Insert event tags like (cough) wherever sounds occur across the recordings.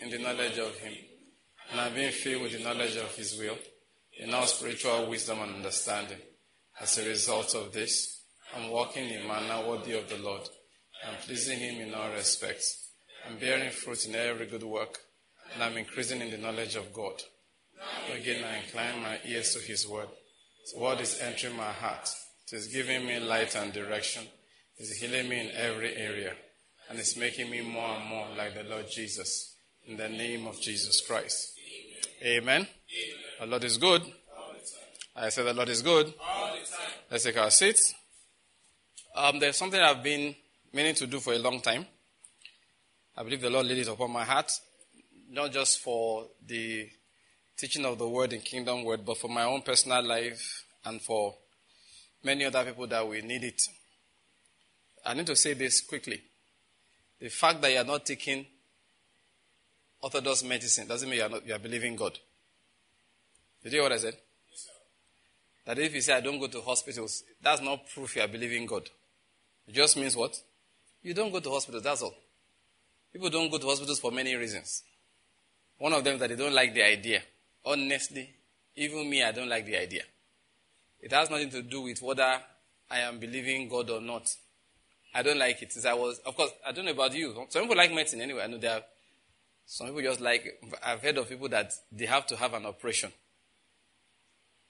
in the knowledge of Him, and I've been filled with the knowledge of His will, in all spiritual wisdom and understanding. As a result of this, I'm walking in manner worthy of the Lord, and pleasing Him in all respects, I'm bearing fruit in every good work, and I'm increasing in the knowledge of God. Again, I incline my ears to His word. His word is entering my heart. It is giving me light and direction. It is healing me in every area. And it's making me more and more like the Lord Jesus. In the name of Jesus Christ. Amen. Amen. The Lord is good. I said the Lord is good. Let's take our seats. Um, there's something I've been meaning to do for a long time. I believe the Lord laid it upon my heart, not just for the teaching of the word in Kingdom Word, but for my own personal life and for many other people that will need it. I need to say this quickly. The fact that you are not taking orthodox medicine doesn't mean you are, not, you are believing God. Did you hear what I said? Yes, that if you say, I don't go to hospitals, that's not proof you are believing God. It just means what? You don't go to hospitals, that's all. People don't go to hospitals for many reasons. One of them is that they don't like the idea. Honestly, even me, I don't like the idea. It has nothing to do with whether I am believing God or not. I don't like it. Since I was, of course, I don't know about you. Some people like medicine anyway. I know there are some people just like, I've heard of people that they have to have an operation.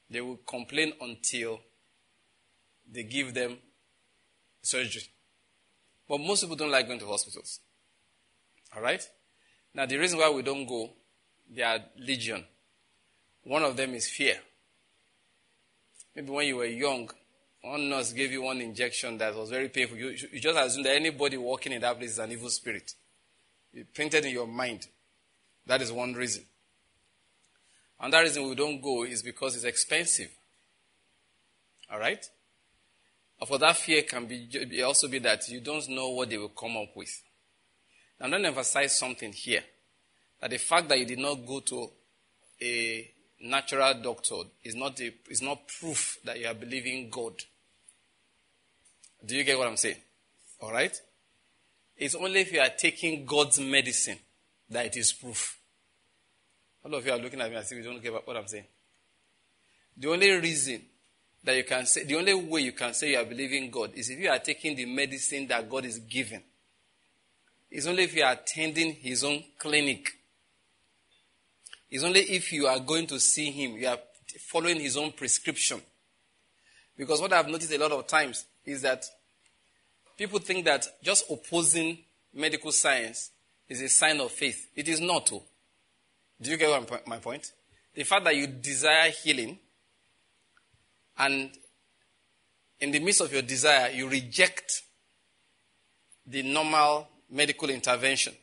They will complain until they give them surgery. But most people don't like going to hospitals. All right? Now, the reason why we don't go, there are legion. One of them is fear. Maybe when you were young, one nurse gave you one injection that was very painful. You, you just assume that anybody walking in that place is an evil spirit. It printed in your mind. That is one reason. Another reason we don't go is because it's expensive. All right? For that fear can be also be that you don't know what they will come up with. I'm going to emphasize something here. That the fact that you did not go to a natural doctor is not, a, is not proof that you are believing God. Do you get what I'm saying? All right? It's only if you are taking God's medicine that it is proof. All of you are looking at me as if you don't get what I'm saying. The only reason that you can say, the only way you can say you are believing God is if you are taking the medicine that God is giving. It's only if you are attending His own clinic it's only if you are going to see him, you are following his own prescription. Because what I've noticed a lot of times is that people think that just opposing medical science is a sign of faith. It is not. Oh. Do you get my point? The fact that you desire healing and in the midst of your desire, you reject the normal medical intervention.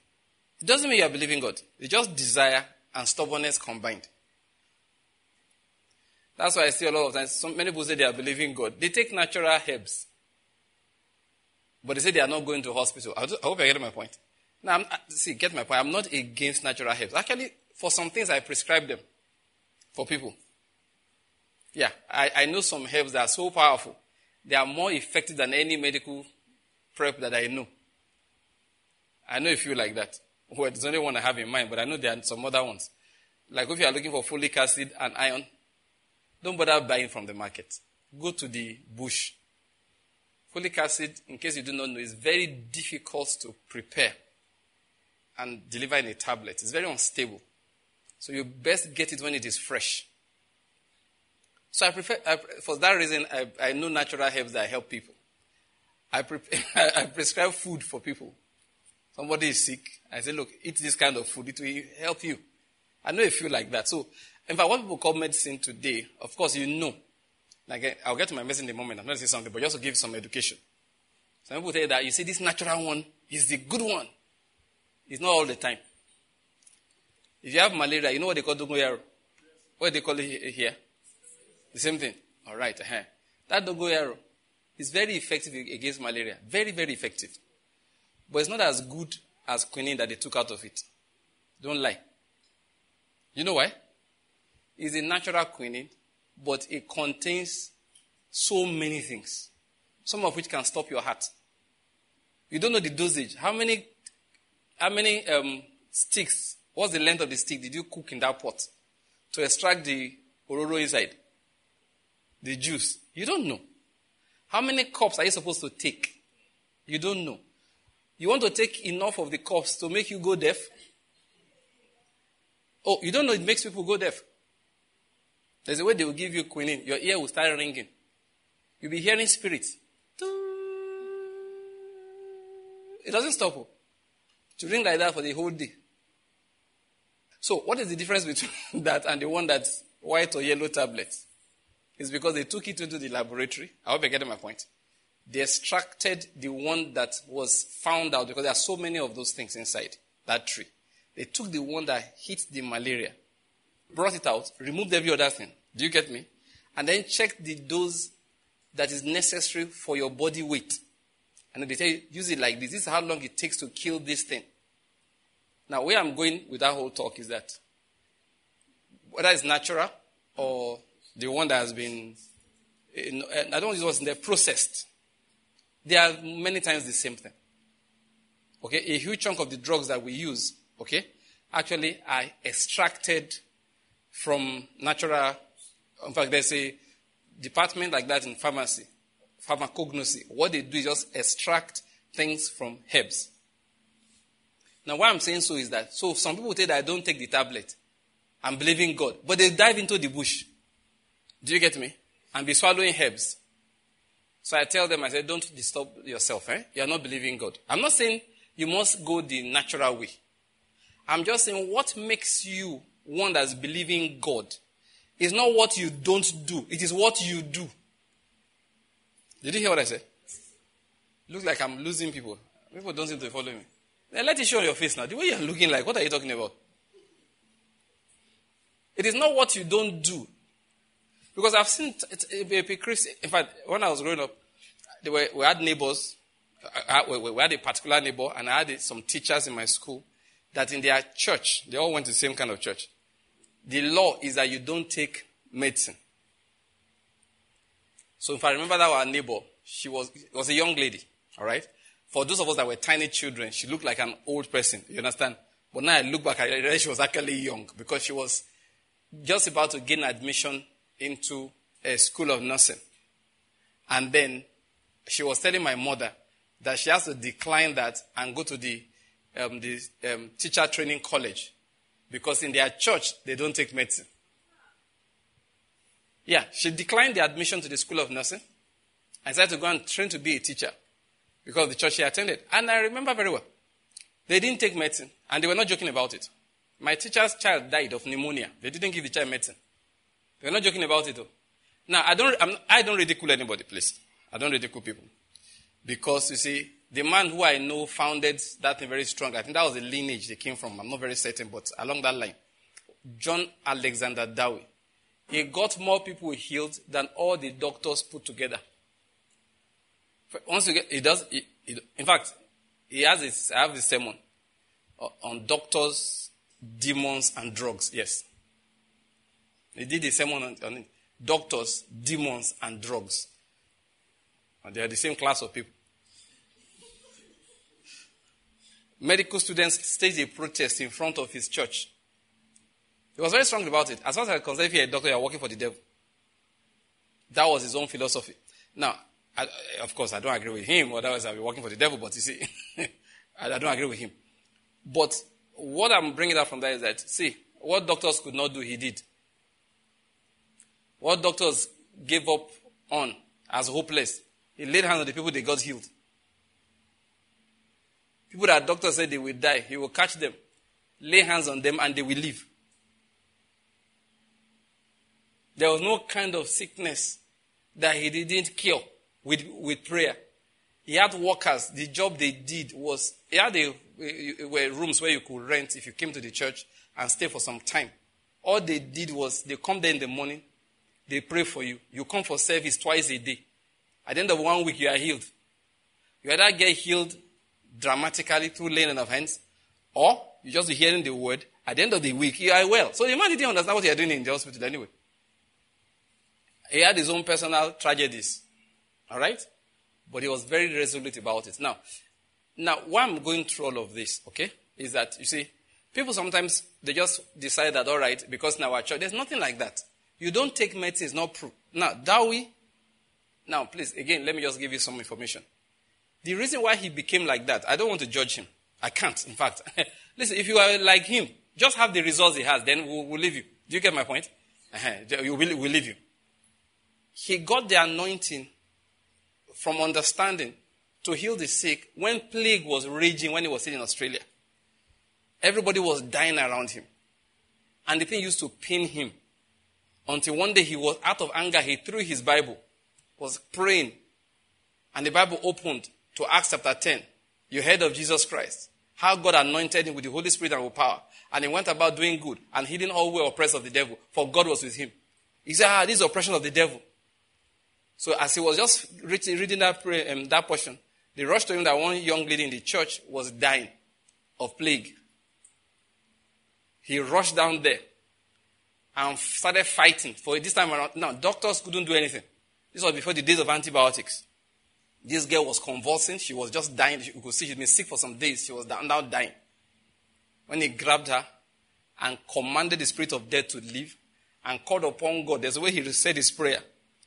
It doesn't mean you are believing God. It's just desire and stubbornness combined. That's why I see a lot of times, so many people say they are believing God. They take natural herbs, but they say they are not going to hospital. I hope I get my point. Now, I'm, see, get my point. I'm not against natural herbs. Actually, for some things, I prescribe them for people. Yeah, I, I know some herbs that are so powerful. They are more effective than any medical prep that I know. I know a few like that. Well, there's only one I have in mind, but I know there are some other ones. Like if you are looking for folic acid and iron, don't bother buying from the market. Go to the bush. Folic acid, in case you do not know, is very difficult to prepare and deliver in a tablet. It's very unstable. So you best get it when it is fresh. So I prefer, I, for that reason, I, I know natural herbs that help people. I, (laughs) I prescribe food for people. Somebody is sick. I say, look, eat this kind of food. It will help you. I know a few like that. So, in fact, what people call medicine today, of course, you know. Like, I'll get to my message in a moment. I'm not saying something, but just to give some education. Some people say that you see this natural one is the good one. It's not all the time. If you have malaria, you know what they call dongoyaro? What they call it here? The same thing. All right. Uh-huh. That dongoyaro is very effective against malaria. Very, very effective. But it's not as good as quinine that they took out of it. Don't lie. You know why? It's a natural quinine, but it contains so many things, some of which can stop your heart. You don't know the dosage. How many, how many um, sticks, what's the length of the stick did you cook in that pot to extract the ororo inside? The juice. You don't know. How many cups are you supposed to take? You don't know. You want to take enough of the cups to make you go deaf? Oh, you don't know it makes people go deaf. There's a way they will give you quinine. Your ear will start ringing. You'll be hearing spirits. It doesn't stop. Oh. To ring like that for the whole day. So, what is the difference between (laughs) that and the one that's white or yellow tablets? It's because they took it into the laboratory. I hope you're getting my point. They extracted the one that was found out because there are so many of those things inside that tree. They took the one that hit the malaria, brought it out, removed every other thing. Do you get me? And then checked the dose that is necessary for your body weight. And then they tell you, use it like this. This is how long it takes to kill this thing. Now, where I'm going with that whole talk is that whether it's natural or the one that has been, I don't use what's in there, processed, they are many times the same thing. Okay, a huge chunk of the drugs that we use, okay, actually are extracted from natural. In fact, there's a department like that in pharmacy, pharmacognosy. What they do is just extract things from herbs. Now, why I'm saying so is that, so some people say that I don't take the tablet. I'm believing God. But they dive into the bush. Do you get me? And be swallowing herbs. So I tell them, I say, don't disturb yourself. Eh? You're not believing God. I'm not saying you must go the natural way. I'm just saying what makes you one that's believing God is not what you don't do. It is what you do. Did you hear what I said? Looks like I'm losing people. People don't seem to follow me. Let it show on your face now. The way you're looking like, what are you talking about? It is not what you don't do. Because I've seen, Chris, in fact, when I was growing up, were, we had neighbors. we had a particular neighbor, and I had some teachers in my school that in their church, they all went to the same kind of church. The law is that you don't take medicine. So if I remember that our neighbor, she was, was a young lady, all right? For those of us that were tiny children, she looked like an old person, you understand? But now I look back, I realize she was actually young because she was just about to gain admission into a school of nursing. And then she was telling my mother that she has to decline that and go to the, um, the um, teacher training college because in their church they don't take medicine. Yeah, she declined the admission to the school of nursing and decided to go and train to be a teacher because the church she attended. And I remember very well. They didn't take medicine and they were not joking about it. My teacher's child died of pneumonia. They didn't give the child medicine. They were not joking about it, though. Now, I don't, I'm, I don't ridicule anybody, please. I don't ridicule people. Because, you see, the man who I know founded that thing very strong. I think that was the lineage they came from. I'm not very certain, but along that line. John Alexander Dowie. He got more people healed than all the doctors put together. Once you get, he does, he, he, in fact, he has this, I have this sermon on doctors, demons, and drugs. Yes. He did a sermon on, on doctors, demons, and drugs. And they are the same class of people. Medical students staged a protest in front of his church. He was very strong about it. As far as I'm concerned, if you're a doctor, you're working for the devil. That was his own philosophy. Now, I, of course, I don't agree with him, otherwise I'll be working for the devil, but you see, (laughs) I, I don't agree with him. But what I'm bringing up from that is that, see, what doctors could not do, he did. What doctors gave up on as hopeless, he laid hands on the people, they got healed. People that doctors said they will die, he will catch them, lay hands on them, and they will live. There was no kind of sickness that he didn't cure with, with prayer. He had workers. The job they did was, he had a, were rooms where you could rent if you came to the church and stay for some time. All they did was they come there in the morning, they pray for you. You come for service twice a day. At the end of one week, you are healed. You either get healed dramatically through laying of hands, or you just be hearing the word. At the end of the week, you are well. So the man didn't understand what you are doing in the hospital anyway. He had his own personal tragedies. All right? But he was very resolute about it. Now, now, why I'm going through all of this, okay, is that, you see, People sometimes they just decide that all right because now our church. There's nothing like that. You don't take medicine, it's not proof. Now Dowie. Now please again, let me just give you some information. The reason why he became like that, I don't want to judge him. I can't. In fact, (laughs) listen, if you are like him, just have the results he has, then we'll, we'll leave you. Do you get my point? Uh-huh. We'll, we'll leave you. He got the anointing from understanding to heal the sick when plague was raging when he was in Australia. Everybody was dying around him. And the thing used to pain him. Until one day he was out of anger, he threw his Bible, was praying, and the Bible opened to Acts chapter 10. You heard of Jesus Christ. How God anointed him with the Holy Spirit and with power. And he went about doing good and healing all who were oppressed of the devil, for God was with him. He said, Ah, this is oppression of the devil. So as he was just reading that, prayer, um, that portion, they rushed to him that one young lady in the church was dying of plague. He rushed down there and started fighting for this time around. Now, doctors couldn't do anything. This was before the days of antibiotics. This girl was convulsing. She was just dying. You could see she'd been sick for some days. She was now dying. When he grabbed her and commanded the spirit of death to leave and called upon God, there's a way he said his prayer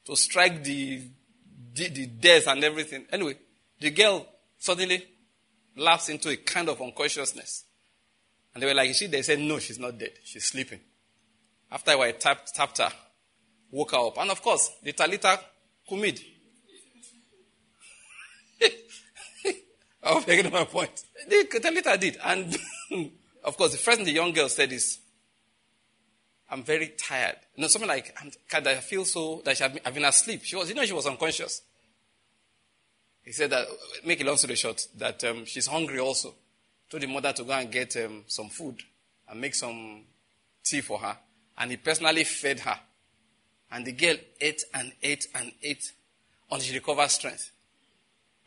to strike the, the, the death and everything. Anyway, the girl suddenly lapsed into a kind of unconsciousness. And they were like, she, they said, no, she's not dead. She's sleeping. After I tapped, tapped her, woke her up. And of course, the Talita Kumid. I hope you get my point. The Talita did. And (laughs) of course, the first thing the young girl said is, I'm very tired. You know, something like, i I feel so, that I've been, been asleep. She was, you know, she was unconscious. He said that, make a long story short, that um, she's hungry also. Told the mother to go and get um, some food and make some tea for her. And he personally fed her. And the girl ate and ate and ate until she recovered strength.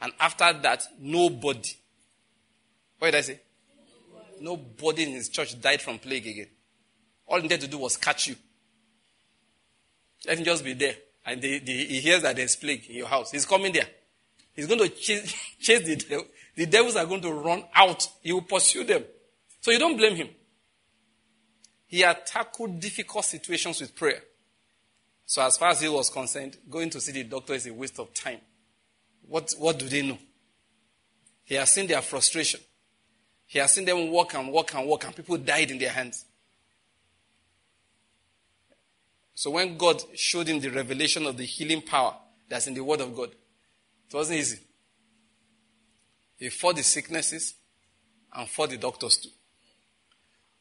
And after that, nobody, what did I say? Nobody in his church died from plague again. All he needed to do was catch you. Let him just be there. And he hears that there's plague in your house. He's coming there. He's going to chase, (laughs) chase the devil. The devils are going to run out. He will pursue them. So you don't blame him. He had tackled difficult situations with prayer. So as far as he was concerned, going to see the doctor is a waste of time. What, what do they know? He has seen their frustration. He has seen them walk and walk and walk, and people died in their hands. So when God showed him the revelation of the healing power that's in the Word of God, it wasn't easy. He fought the sicknesses and fought the doctors too.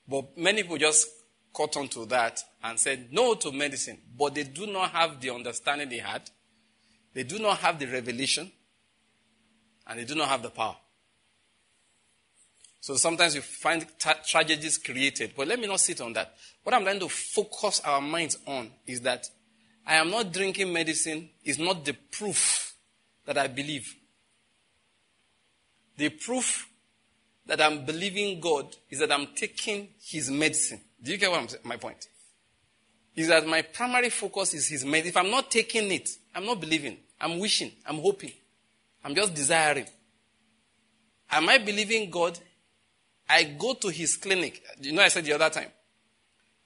But many people just caught on to that and said no to medicine, but they do not have the understanding they had. They do not have the revelation and they do not have the power. So sometimes you find tra- tragedies created. But let me not sit on that. What I'm trying to focus our minds on is that I am not drinking medicine is not the proof that I believe. The proof that I'm believing God is that I'm taking His medicine. Do you get what I'm? My point is that my primary focus is His medicine. If I'm not taking it, I'm not believing. I'm wishing. I'm hoping. I'm just desiring. Am I believing God I go to his clinic. You know, I said the other time.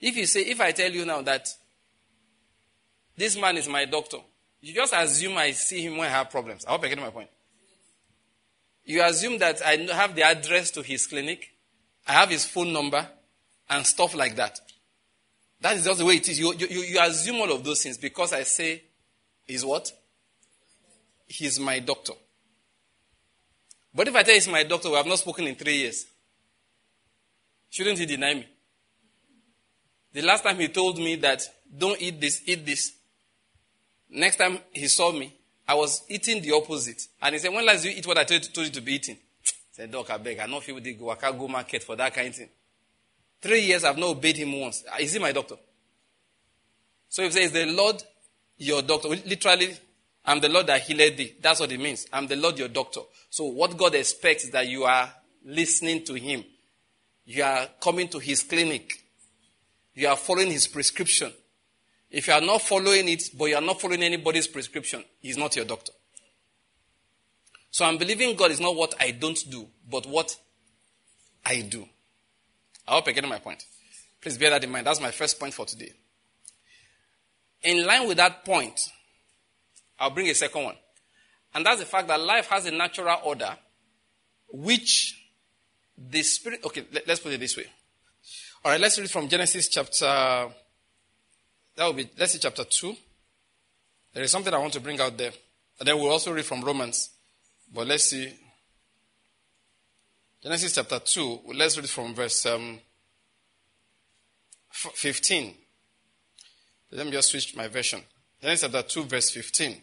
If you say, if I tell you now that this man is my doctor, you just assume I see him when I have problems. I hope I get my point. You assume that I have the address to his clinic, I have his phone number, and stuff like that. That is just the way it is. You, you, you assume all of those things because I say, he's what? He's my doctor. But if I tell you he's my doctor, we have not spoken in three years. Shouldn't he deny me? The last time he told me that, don't eat this, eat this. Next time he saw me, I was eating the opposite. And he said, when last you eat what I told, you to be eating? I said, Doc, I beg, I don't feel the can't go market for that kind of thing. Three years I've not obeyed him once. Is he my doctor? So if he says, the Lord your doctor, literally, I'm the Lord that healed thee. That's what it means. I'm the Lord your doctor. So what God expects is that you are listening to him. You are coming to his clinic. You are following his prescription. If you are not following it, but you are not following anybody's prescription, he's not your doctor. So I'm believing God is not what I don't do, but what I do. I hope you're getting my point. Please bear that in mind. That's my first point for today. In line with that point, I'll bring a second one. And that's the fact that life has a natural order which the spirit. Okay, let, us put it this way. All right, let's read from Genesis chapter. That will be, let's see, chapter 2. There is something I want to bring out there. And then we'll also read from Romans. But let's see. Genesis chapter 2, let's read from verse um, 15. Let me just switch my version. Genesis chapter 2, verse 15.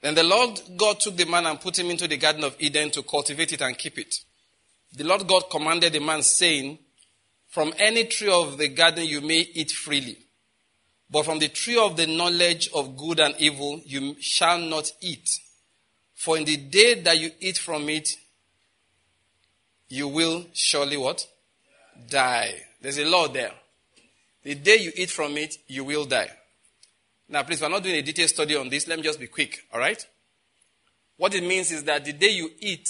Then the Lord God took the man and put him into the Garden of Eden to cultivate it and keep it. The Lord God commanded the man, saying, From any tree of the garden you may eat freely, but from the tree of the knowledge of good and evil you shall not eat. For in the day that you eat from it, you will surely what? Die. There's a law there. The day you eat from it, you will die. Now, please, we're not doing a detailed study on this. Let me just be quick, all right? What it means is that the day you eat,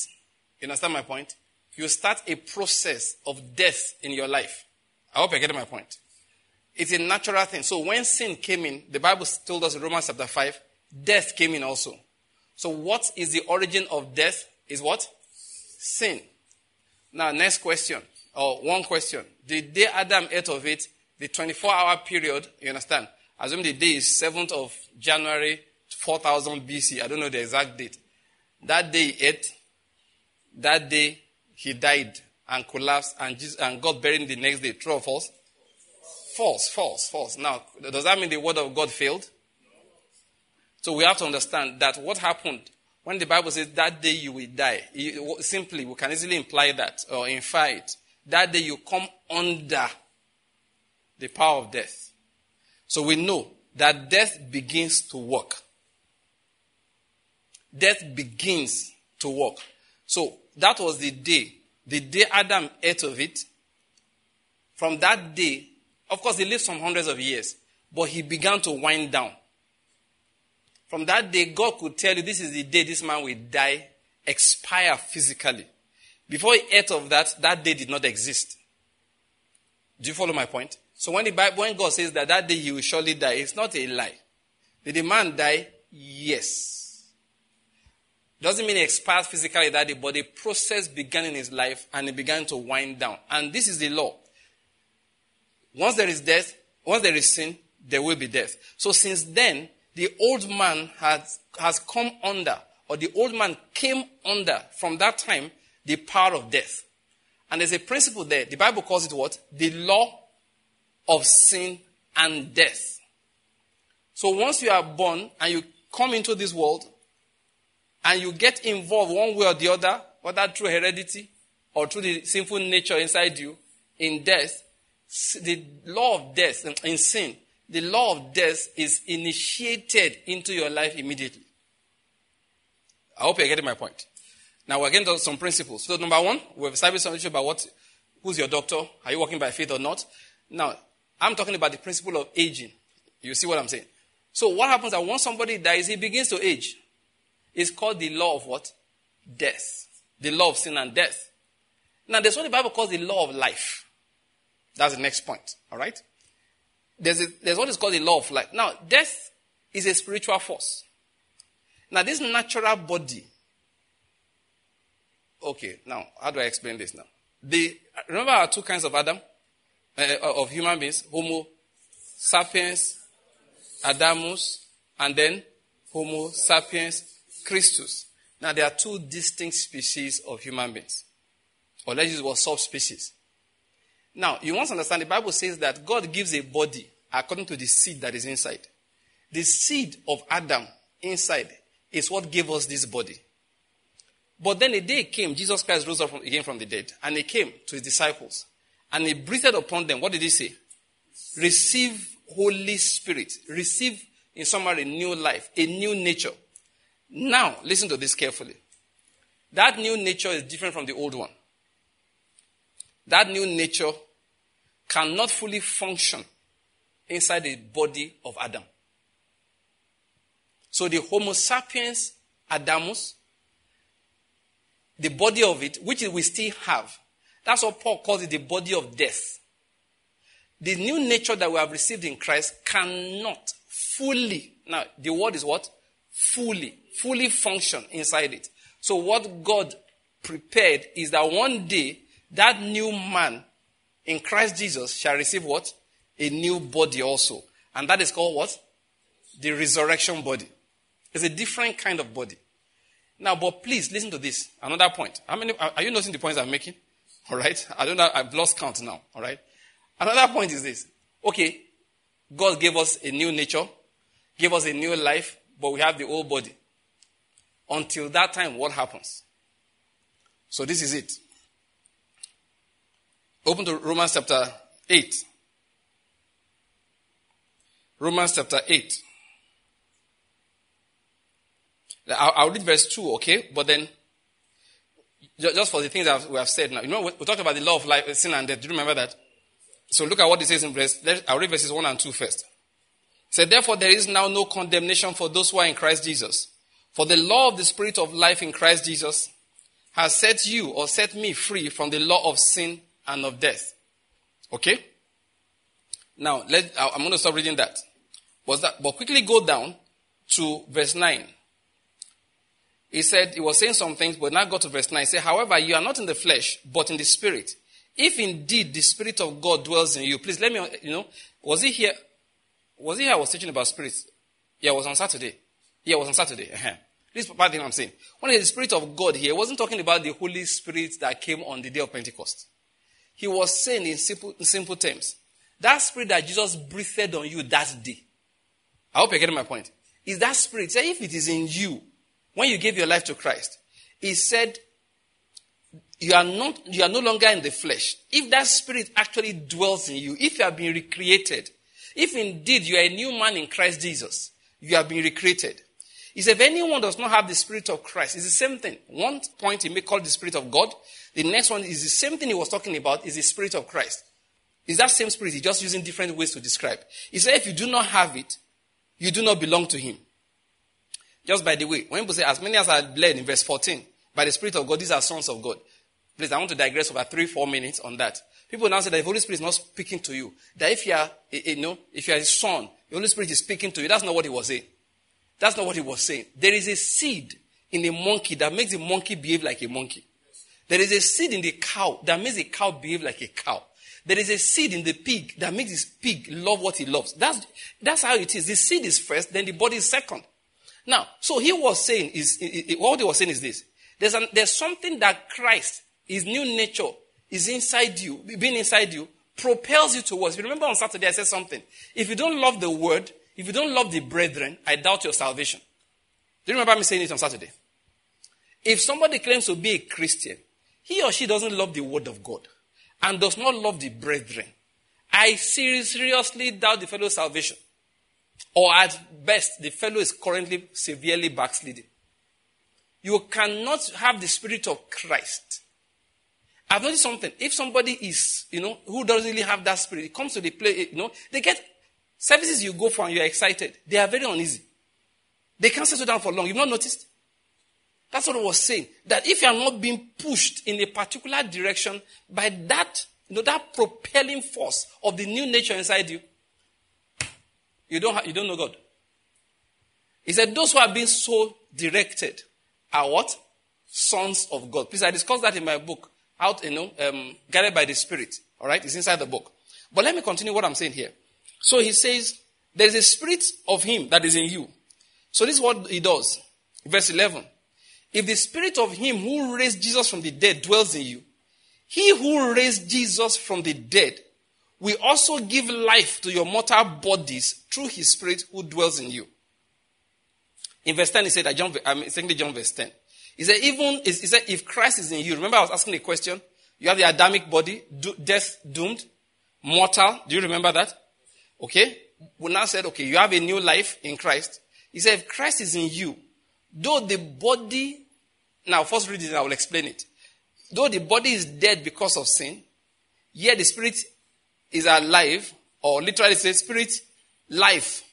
you understand my point? You start a process of death in your life. I hope you're getting my point. It's a natural thing. So when sin came in, the Bible told us in Romans chapter 5, death came in also. So what is the origin of death? Is what? Sin. Now, next question, or one question. The day Adam ate of it, the 24 hour period, you understand, Assume the day is 7th of January 4000 BC. I don't know the exact date. That day he ate. That day he died and collapsed and, Jesus, and got buried the next day. True or false? False, false, false. Now, does that mean the word of God failed? So we have to understand that what happened when the Bible says that day you will die, simply we can easily imply that or infer it. That day you come under the power of death. So we know that death begins to work. Death begins to work. So that was the day. The day Adam ate of it. From that day, of course, he lived some hundreds of years, but he began to wind down. From that day, God could tell you this is the day this man will die, expire physically. Before he ate of that, that day did not exist. Do you follow my point? So when the Bible, when God says that that day he will surely die, it's not a lie. Did the man die? Yes. Doesn't mean he expired physically that day, but the process began in his life and it began to wind down. And this is the law. Once there is death, once there is sin, there will be death. So since then, the old man has, has come under, or the old man came under from that time, the power of death. And there's a principle there. The Bible calls it what? The law of sin and death. So once you are born and you come into this world and you get involved one way or the other, whether through heredity or through the sinful nature inside you, in death, the law of death, in sin, the law of death is initiated into your life immediately. I hope you're getting my point. Now we're getting to some principles. So number one, we've established some issue about what, who's your doctor? Are you working by faith or not? Now, I'm talking about the principle of aging. You see what I'm saying? So what happens that once somebody dies, he begins to age. It's called the law of what? Death. The law of sin and death. Now, there's what the Bible calls the law of life. That's the next point. All right? There's, a, there's what is called the law of life. Now, death is a spiritual force. Now, this natural body. Okay, now, how do I explain this now? The, remember our two kinds of Adam? Uh, of human beings Homo sapiens Adamus and then Homo sapiens Christus. Now, there are two distinct species of human beings. Or let's use the word subspecies. Now, you to understand the Bible says that God gives a body according to the seed that is inside. The seed of Adam inside is what gave us this body. But then a day came, Jesus Christ rose up from, again from the dead, and he came to his disciples. And he breathed upon them. What did he say? Receive Holy Spirit. Receive, in summary, a new life, a new nature. Now, listen to this carefully. That new nature is different from the old one. That new nature cannot fully function inside the body of Adam. So the Homo sapiens Adamus, the body of it, which we still have, That's what Paul calls it the body of death. The new nature that we have received in Christ cannot fully, now the word is what? Fully, fully function inside it. So what God prepared is that one day that new man in Christ Jesus shall receive what? A new body also. And that is called what? The resurrection body. It's a different kind of body. Now, but please listen to this. Another point. How many are you noticing the points I'm making? All right. I don't know. I've lost count now. All right. Another point is this. Okay. God gave us a new nature, gave us a new life, but we have the old body. Until that time, what happens? So this is it. Open to Romans chapter 8. Romans chapter 8. I'll, I'll read verse 2, okay? But then, just for the things that we have said now, you know, we talked about the law of life, sin and death. Do you remember that? So look at what it says in verse, I'll read verses 1 and 2 first. It said, Therefore, there is now no condemnation for those who are in Christ Jesus. For the law of the Spirit of life in Christ Jesus has set you or set me free from the law of sin and of death. Okay? Now, let, I'm going to stop reading that. That. But quickly go down to verse 9. He said, he was saying some things, but now go to verse 9. He said, however, you are not in the flesh, but in the spirit. If indeed the spirit of God dwells in you, please let me, you know, was he here? Was he here I was teaching about spirits? Yeah, it was on Saturday. Yeah, it was on Saturday. Uh-huh. This is of I'm saying. When the spirit of God here, he wasn't talking about the Holy Spirit that came on the day of Pentecost. He was saying in simple, in simple terms, that spirit that Jesus breathed on you that day. I hope you're getting my point. Is that spirit, say if it is in you, when you gave your life to Christ, he said, you are not, you are no longer in the flesh. If that spirit actually dwells in you, if you have been recreated, if indeed you are a new man in Christ Jesus, you have been recreated. He said, if anyone does not have the spirit of Christ, it's the same thing. One point he may call the spirit of God. The next one is the same thing he was talking about, is the spirit of Christ. Is that same spirit? He's just using different ways to describe. He said, if you do not have it, you do not belong to him. Just by the way, when people say, as many as are bled in verse 14, by the Spirit of God, these are sons of God. Please, I want to digress over three, four minutes on that. People now say that the Holy Spirit is not speaking to you. That if you are, eh, eh, you know, if you are his son, the Holy Spirit is speaking to you. That's not what he was saying. That's not what he was saying. There is a seed in a monkey that makes the monkey behave like a monkey. There is a seed in the cow that makes the cow behave like a cow. There is a seed in the pig that makes this pig love what he loves. That's, that's how it is. The seed is first, then the body is second. Now, so he was saying is, what he was saying is this. There's, an, there's something that Christ, his new nature, is inside you, being inside you, propels you towards. You remember on Saturday I said something. If you don't love the word, if you don't love the brethren, I doubt your salvation. Do you remember me saying it on Saturday? If somebody claims to be a Christian, he or she doesn't love the word of God and does not love the brethren, I seriously doubt the fellow's salvation. Or at best, the fellow is currently severely backsliding. You cannot have the spirit of Christ. I've noticed something. If somebody is, you know, who doesn't really have that spirit, it comes to the play, you know, they get services you go for and you're excited. They are very uneasy. They can't settle down for long. You've not noticed? That's what I was saying. That if you are not being pushed in a particular direction by that, you know, that propelling force of the new nature inside you, you don't, you don't know God. He said, those who have been so directed are what? Sons of God. Please, I discussed that in my book, out, you know, um, guided by the Spirit. All right, it's inside the book. But let me continue what I'm saying here. So he says, there is a spirit of him that is in you. So this is what he does. Verse 11. If the spirit of him who raised Jesus from the dead dwells in you, he who raised Jesus from the dead we also give life to your mortal bodies through his spirit who dwells in you. In verse 10, he said, John, I'm saying John verse 10. He said, even, he said, if Christ is in you, remember I was asking a question? You have the Adamic body, do, death doomed, mortal. Do you remember that? Okay. We now said, okay, you have a new life in Christ. He said, if Christ is in you, though the body, now first read it, I will explain it. Though the body is dead because of sin, yet the spirit is alive, or literally says spirit life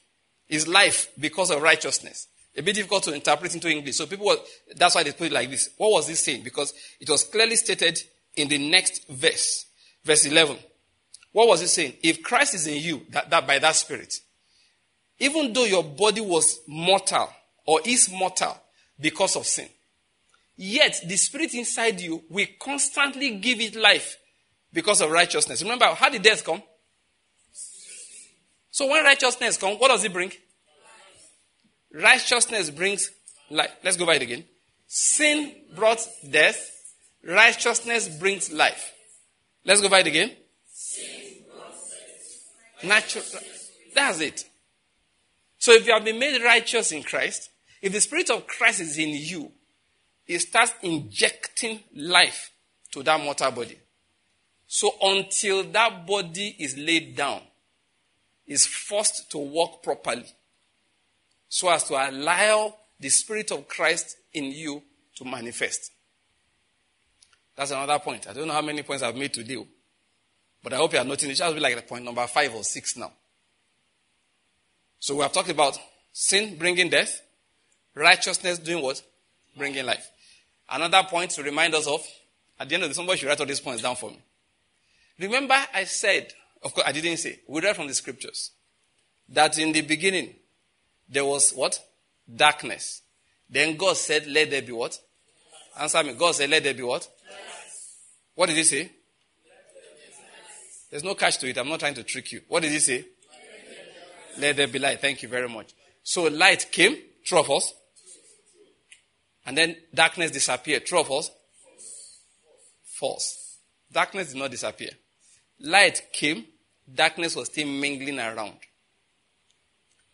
is life because of righteousness. A bit difficult to interpret into English. So people were, that's why they put it like this. What was this saying? Because it was clearly stated in the next verse, verse 11. What was he saying? If Christ is in you, that, that by that spirit, even though your body was mortal or is mortal because of sin, yet the spirit inside you will constantly give it life because of righteousness. Remember, how did death come? So when righteousness comes, what does it bring? Righteousness brings life. Let's go by it again. Sin brought death. Righteousness brings life. Let's go by it again. Natural. That's it. So if you have been made righteous in Christ, if the Spirit of Christ is in you, it starts injecting life to that mortal body. So until that body is laid down, is forced to work properly, so as to allow the Spirit of Christ in you to manifest. That's another point. I don't know how many points I've made today, but I hope you are noting it. shall be like point number five or six now. So we have talked about sin bringing death, righteousness doing what? Bringing life. Another point to remind us of, at the end of the somebody should write all these points down for me. Remember, I said, of course, I didn't say, we read from the scriptures, that in the beginning, there was what? Darkness. Then God said, let there be what? Answer me. God said, let there be what? What did he say? There's no catch to it. I'm not trying to trick you. What did he say? Let there be light. Thank you very much. So light came, true of us. And then darkness disappeared. True of us? False. Darkness did not disappear. Light came, darkness was still mingling around.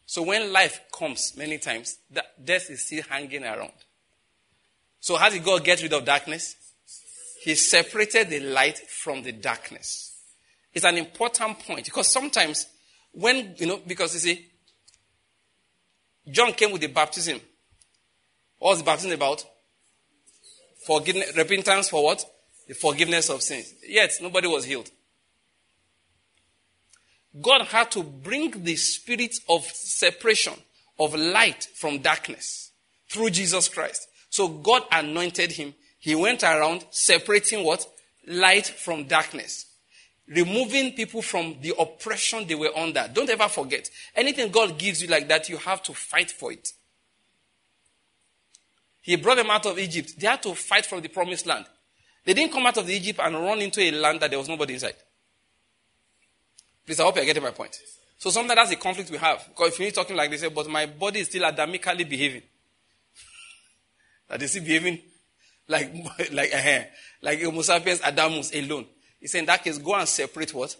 So when life comes many times, death is still hanging around. So how did God get rid of darkness? He separated the light from the darkness. It's an important point because sometimes when, you know, because you see, John came with the baptism. What was the baptism about? Forgiveness, repentance for what? The forgiveness of sins. Yet nobody was healed. God had to bring the spirit of separation, of light from darkness through Jesus Christ. So God anointed him. He went around separating what? Light from darkness. Removing people from the oppression they were under. Don't ever forget. Anything God gives you like that, you have to fight for it. He brought them out of Egypt. They had to fight from the promised land. They didn't come out of Egypt and run into a land that there was nobody inside. Please, I hope you're getting my point. So sometimes that's the conflict we have. Because if you're talking like this, but my body is still adamically behaving. (laughs) that is still behaving like, (laughs) like, uh, like Homo sapiens Adamus alone. He said in that case, go and separate what?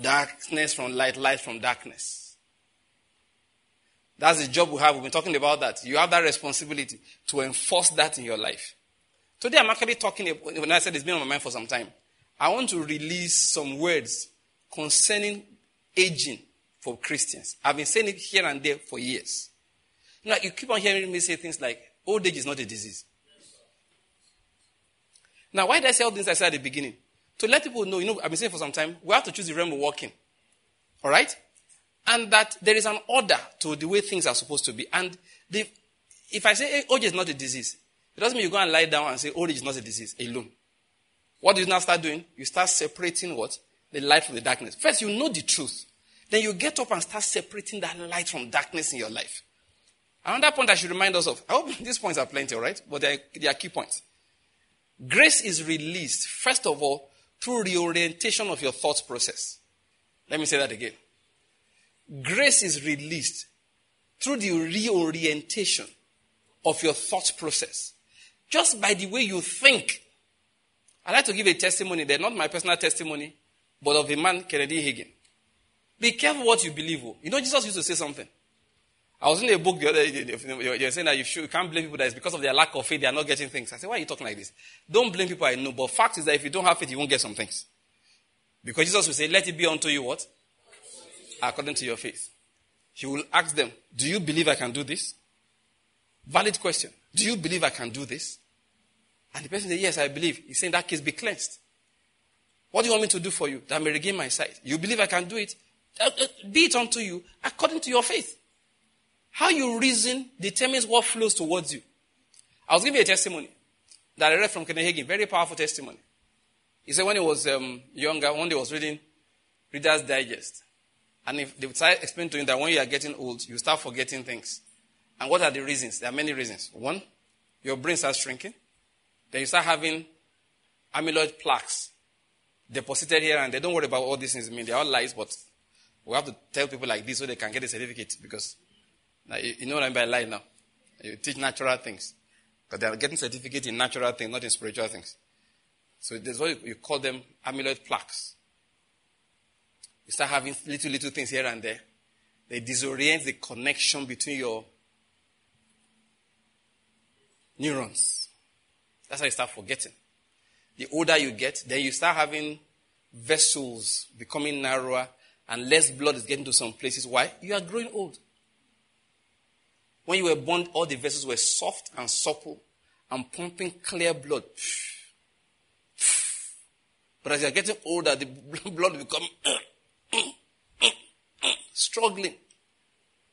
Darkness from light, light from darkness. That's the job we have. We've been talking about that. You have that responsibility to enforce that in your life. Today I'm actually talking, when I said it's been on my mind for some time, I want to release some words concerning aging for Christians. I've been saying it here and there for years. Know, you keep on hearing me say things like, old age is not a disease. Now, why did I say all things I said at the beginning? To let people know, you know, I've been saying for some time, we have to choose the realm we're walking. All right? And that there is an order to the way things are supposed to be. And the, if I say hey, old age is not a disease, it doesn't mean you go and lie down and say old age is not a disease alone. What do you now start doing? You start separating what? The light from the darkness. First, you know the truth. Then you get up and start separating that light from darkness in your life. Another point I should remind us of. I hope (laughs) these points are plenty, all right? But they are, they are key points. Grace is released, first of all, through reorientation of your thought process. Let me say that again. Grace is released through the reorientation of your thought process. Just by the way you think. i like to give a testimony. They're not my personal testimony but of a man, Kenneth Hagin. Be careful what you believe. Oh. You know, Jesus used to say something. I was in a book the other day, you're saying that you, should, you can't blame people that it's because of their lack of faith they are not getting things. I said, why are you talking like this? Don't blame people I know, but fact is that if you don't have faith, you won't get some things. Because Jesus will say, let it be unto you what? According to your faith. He will ask them, do you believe I can do this? Valid question. Do you believe I can do this? And the person says, yes, I believe. He's saying that case be cleansed. What do you want me to do for you that I may regain my sight? You believe I can do it? Uh, uh, be it unto you according to your faith. How you reason determines what flows towards you. I was giving a testimony. that I read from Kenneth Hagin, very powerful testimony. He said when he was um, younger, one day he was reading Reader's Digest. And if they would explain to him that when you are getting old, you start forgetting things. And what are the reasons? There are many reasons. One, your brain starts shrinking. Then you start having amyloid plaques deposited here and they don't worry about all these things. I mean, they're all lies, but we have to tell people like this so they can get a certificate because you know what I mean by lie now. You teach natural things. But they are getting certificate in natural things, not in spiritual things. So that's why you call them amyloid plaques. You start having little, little things here and there. They disorient the connection between your neurons. That's how you start forgetting. The older you get, then you start having vessels becoming narrower and less blood is getting to some places. Why? You are growing old. When you were born, all the vessels were soft and supple and pumping clear blood. But as you're getting older, the (laughs) blood become (coughs) struggling.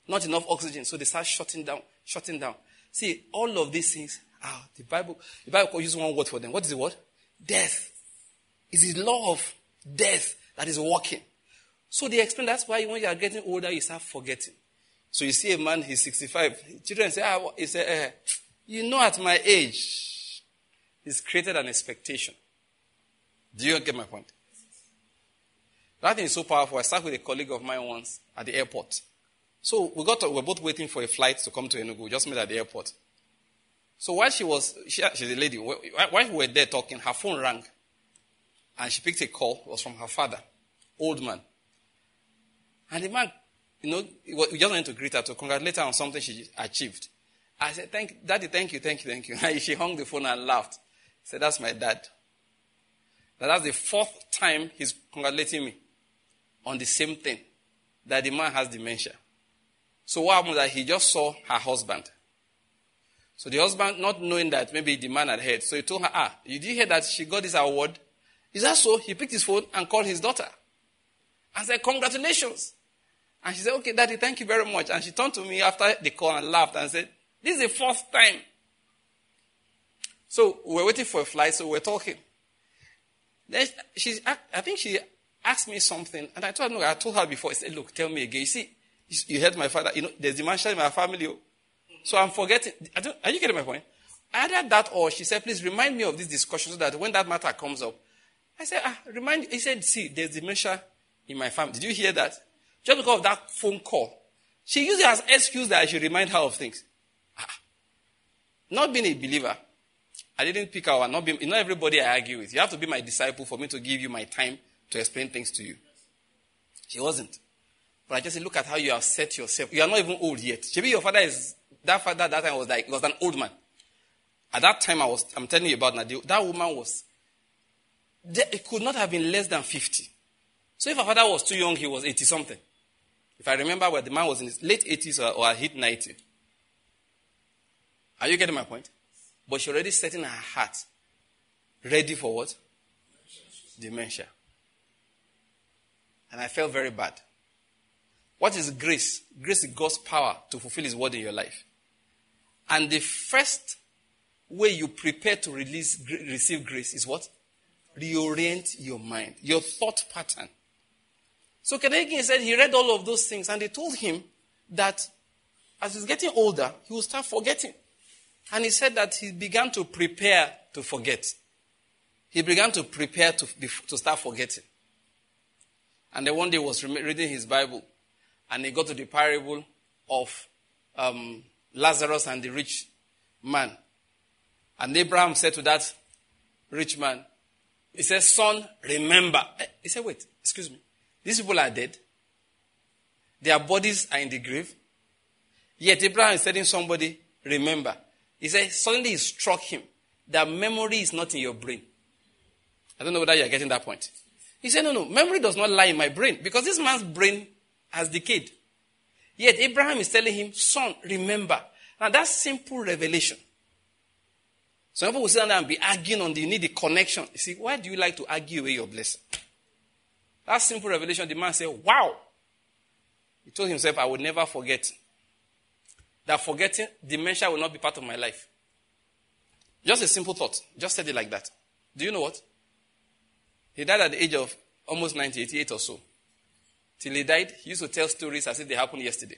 Not enough oxygen, so they start shutting down, shutting down. See, all of these things, ah, the Bible, the Bible uses one word for them. What is the word? Death. It's the law of death that is working. So they explain that's why when you are getting older, you start forgetting. So you see a man, he's 65. Children say, ah, he say, eh, you know, at my age, he's created an expectation. Do you get my point? That thing is so powerful. I sat with a colleague of mine once at the airport. So we got to, we were both waiting for a flight to come to Enugu. We just met at the airport. So while she was, she, she's a lady, while we were there talking, her phone rang. And she picked a call. It was from her father, old man. And the man you know, we just went to greet her to congratulate her on something she achieved. I said, thank, Daddy, thank you, thank you, thank you. (laughs) And she hung the phone and laughed. Said, that's my dad. That's the fourth time he's congratulating me on the same thing, that the man has dementia. So what happened that he just saw her husband. So the husband, not knowing that maybe the man had heard, so he told her, ah, you did hear that she got this award? Is that so? He picked his phone and called his daughter. And said, congratulations. And she said, okay, daddy, thank you very much. And she turned to me after the call and laughed and said, this is the first time. So we were waiting for a flight, so we we're talking. Then she, I think she asked me something, and I told her, no, I told her before, I said, look, tell me again. You see, you heard my father, you know, there's dementia in my family. So I'm forgetting. are you getting my point? Either that or she said, please remind me of this discussion so that when that matter comes up, I said, ah, remind, he said, see, there's dementia in my family. Did you hear that? Just because of that phone call. She used it as excuse that I should remind her of things. Ah. Not being a believer, I didn't pick out not be, not everybody I argue with. You have to be my disciple for me to give you my time to explain things to you. She wasn't. But I just said, look at how you have set yourself. You are not even old yet. Maybe your father is, that father that time was like, was an old man. At that time I was, I'm telling you about Nadia, that woman was, it could not have been less than 50. So if her father was too young, he was 80 something. If I remember well, the man was in his late 80s or, or hit 90. Are you getting my point? But she already set in her heart, ready for what? Dementia. And I felt very bad. What is grace? Grace is God's power to fulfill His word in your life. And the first way you prepare to release, receive grace is what? Reorient your mind, your thought pattern. So Kenneth said he read all of those things and they told him that as he's getting older, he will start forgetting. And he said that he began to prepare to forget. He began to prepare to, to start forgetting. And then one day he was reading his Bible and he got to the parable of um, Lazarus and the rich man. And Abraham said to that rich man, he said, Son, remember. Eh, he said, Wait, excuse me. These people are dead. Their bodies are in the grave. Yet Abraham is telling somebody, remember. He said, suddenly it struck him that memory is not in your brain. I don't know whether you're getting that point. He said, no, no, memory does not lie in my brain because this man's brain has decayed. Yet Abraham is telling him, son, remember. Now that's simple revelation. Some people will sit down and be arguing on the you need the connection. You see, why do you like to argue away your blessing? That simple revelation, the man said, Wow. He told himself, I will never forget. That forgetting, dementia will not be part of my life. Just a simple thought. Just said it like that. Do you know what? He died at the age of almost 90, 88 or so. Till he died, he used to tell stories as if they happened yesterday.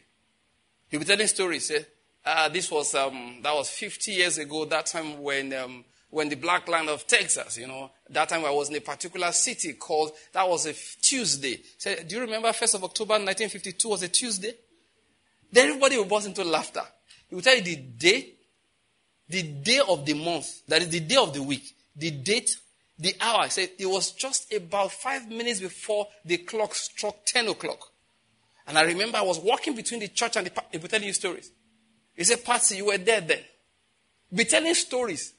He'll be telling stories. Say, ah, this was, um, that was 50 years ago, that time when, um, when the black land of Texas, you know, that time I was in a particular city called, that was a Tuesday. Say, do you remember 1st of October 1952 was a Tuesday? Then everybody will burst into laughter. He will tell you the day, the day of the month, that is the day of the week, the date, the hour. I said it was just about five minutes before the clock struck 10 o'clock. And I remember I was walking between the church and the he was telling you stories. He said, Patsy, you were there then. Be telling stories.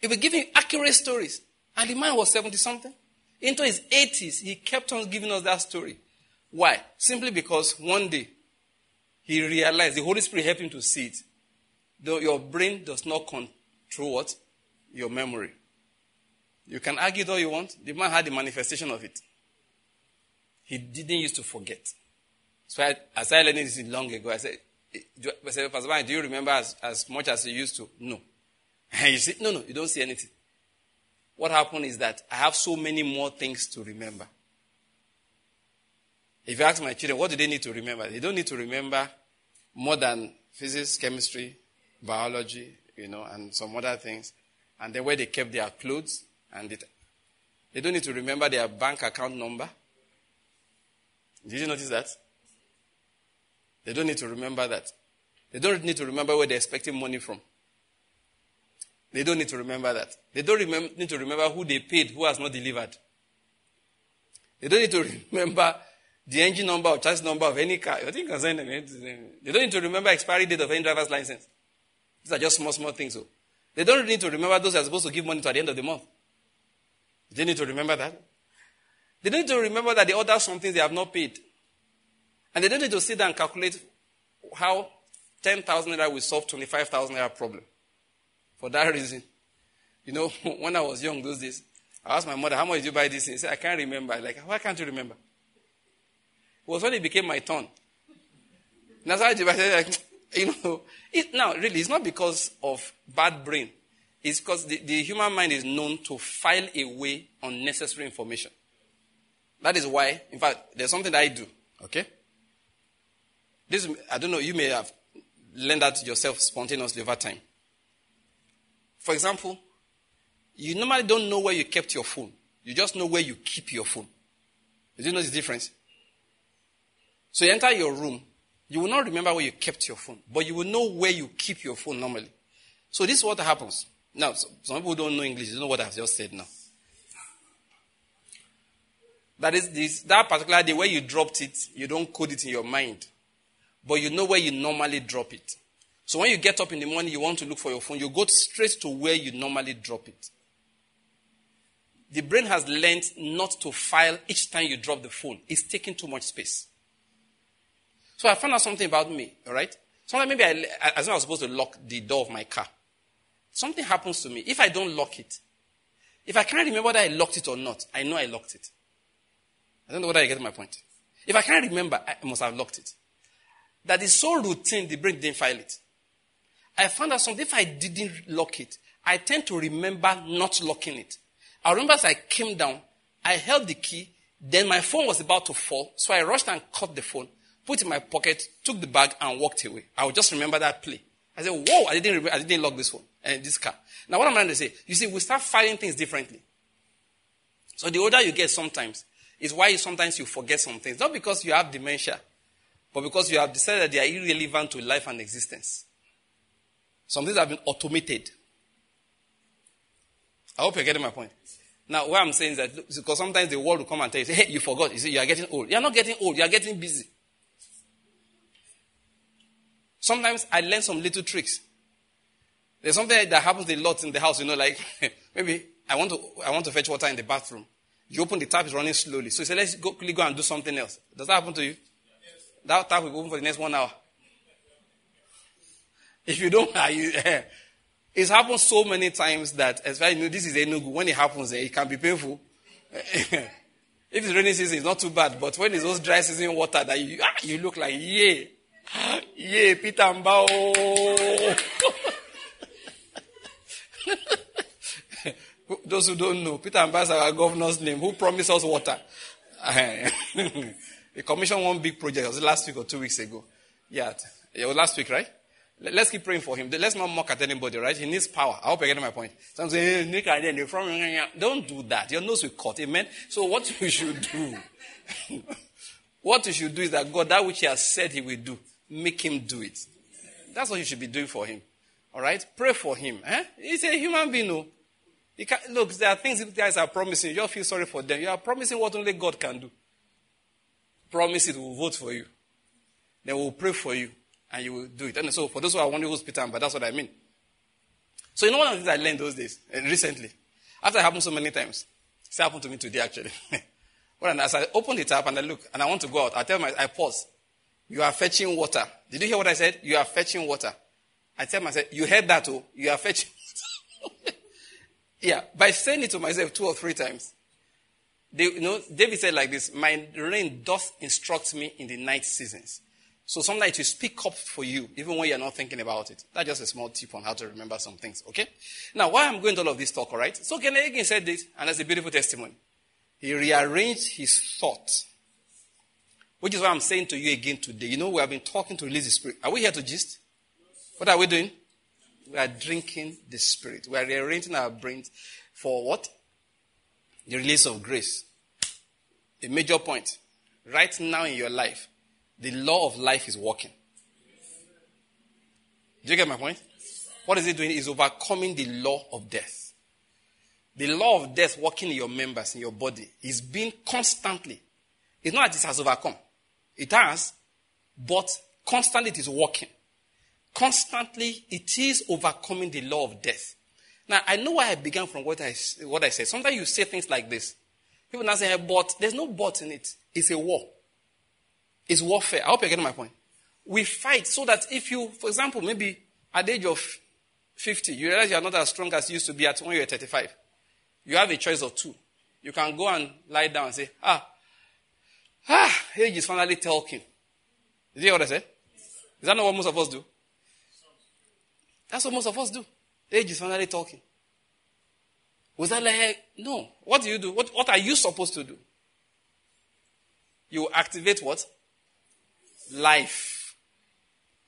He was giving accurate stories. And the man was 70 something. Into his 80s, he kept on giving us that story. Why? Simply because one day he realized the Holy Spirit helped him to see it. Though your brain does not control what? Your memory. You can argue all you want. The man had the manifestation of it. He didn't used to forget. So I, I started learning this long ago. I said, eh, I said, Pastor Brian, do you remember as, as much as you used to? No. (laughs) And you say, no, no, you don't see anything. What happened is that I have so many more things to remember. If you ask my children, what do they need to remember? They don't need to remember more than physics, chemistry, biology, you know, and some other things. And then where they kept their clothes and it. They don't need to remember their bank account number. Did you notice that? They don't need to remember that. They don't need to remember where they're expecting money from. They don't need to remember that. They don't remember, need to remember who they paid, who has not delivered. They don't need to (laughs) remember the engine number or chassis number of any car. I think eh? They don't need to remember expiry date of any driver's license. These are just small, small things. So. They don't need to remember those are supposed to give money to at the end of the month. They need to remember that. They need to remember that they order something they have not paid. And they don't need to sit down and calculate how 10,000 naira will solve 25,000 naira problem. For that reason, you know, (laughs) when I was young those days, I asked my mother, how much did you buy this? She said, I can't remember. Like, why can't you remember? It was when it became my turn. That's why I said, like, you know, it, now really, it's not because of bad brain. It's because the, the human mind is known to file away unnecessary information. That is why, in fact, there's something that I do, okay? This, I don't know, you may have learned that yourself spontaneously over time. For example, you normally don't know where you kept your phone. You just know where you keep your phone. Do you know the difference? So you enter your room, you will not remember where you kept your phone, but you will know where you keep your phone normally. So this is what happens. Now, some people don't know English. You know what I've just said now. That is this, that particular day where you dropped it, you don't code it in your mind. But you know where you normally drop it. So when you get up in the morning, you want to look for your phone, you go straight to where you normally drop it. The brain has learned not to file each time you drop the phone. It's taking too much space. So I found out something about me, all right? Sometimes maybe I, as I was supposed to lock the door of my car. Something happens to me. If I don't lock it, if I can't remember whether I locked it or not, I know I locked it. I don't know whether I get my point. If I can't remember, I must have locked it. That is so routine, the brain didn't file it. I found out something, if I didn't lock it, I tend to remember not locking it. I remember as I came down, I held the key, then my phone was about to fall, so I rushed and caught the phone, put it in my pocket, took the bag, and walked away. I would just remember that play. I said, whoa, I didn't, I didn't lock this phone, and eh, this car. Now, what am I'm trying to say, you see, we start filing things differently. So the older you get sometimes, is why sometimes you forget some things. Not because you have dementia, but because you have decided they are irrelevant to life and existence. Some things have been automated. I hope you're getting my point. Now, what I'm saying is that because sometimes the world will come and tell you, hey, you forgot. You see, you are getting old. You're not getting old, you are getting busy. Sometimes I learn some little tricks. There's something that happens a lot in the house, you know, like (laughs) maybe I want to I want to fetch water in the bathroom. You open the tap, it's running slowly. So you say, let's go, quickly go and do something else. Does that happen to you? Yes. That tap will open for the next one hour. (laughs) If you don't, (laughs) you, it's happened so many times that, as far you know, this is Enugu. When it happens, eh, it can be painful. if it's rainy season, it's not too bad. But when it's those dry season water, that you, ah, you look like, yeah, yeah, Peter Mbah. Those who don't know, Peter and is our governor's name, who promised us water. (laughs) he commissioned one big project. It was last week or two weeks ago. Yeah, it was last week, right? Let's keep praying for him. Let's not mock at anybody, right? He needs power. I hope you're getting my point. Some say, Nick, don't do that. Your nose will cut. Amen. So what you should do, (laughs) what you should do is that God, that which He has said He will do, make Him do it. That's what you should be doing for Him. All right? Pray for Him. Eh? He's a human being, no. look, there are things you guys are promising. You all feel sorry for them. You are promising what only God can do. Promise it, we'll vote for you. Then we'll pray for you and you will do it. And so for those who are wondering who's Peter, but that's what I mean. So you know one of the things I learned those days, and eh, recently, after it happened so many times, it happened to me today actually. (laughs) well, and as I open it up and I look and I want to go out, I tell my, I pause. You are fetching water. Did you hear what I said? You are fetching water. I tell myself, you heard that, oh, you are fetching. (laughs) yeah, by saying it to myself two or three times. They, you know, David said like this, my rein doth instruct me in the night seasons. So sometimes it will speak up for you, even when you're not thinking about it. That's just a small tip on how to remember some things, okay? Now, why I'm going to all of this talk, all right? So Kenneth Hagin said this, and that's a beautiful testimony. He rearranged his thoughts, which is why I'm saying to you again today. You know, we have been talking to release the spirit. Are we here to gist? What are we doing? We are drinking the spirit. We are rearranging our brains for what? The release of grace. A major point. Right now in your life, the law of life is working. Do you get my point? What is it doing? Is overcoming the law of death. The law of death working in your members, in your body, is being constantly. It's not that it has overcome. It has, but constantly it is working. Constantly it is overcoming the law of death. Now, I know why I began from what I, what I said. Sometimes you say things like this. People now say, but there's no but in it. It's a war It's warfare. I hope you're getting my point. We fight so that if you, for example, maybe at the age of 50, you realize you're not as strong as you used to be at when you're 35. You have a choice of two. You can go and lie down and say, ah, ah, age is finally talking. You hear what I said? Is that not what most of us do? That's what most of us do. Age is finally talking. Was that like, no. What do you do? What, what are you supposed to do? You activate what? life.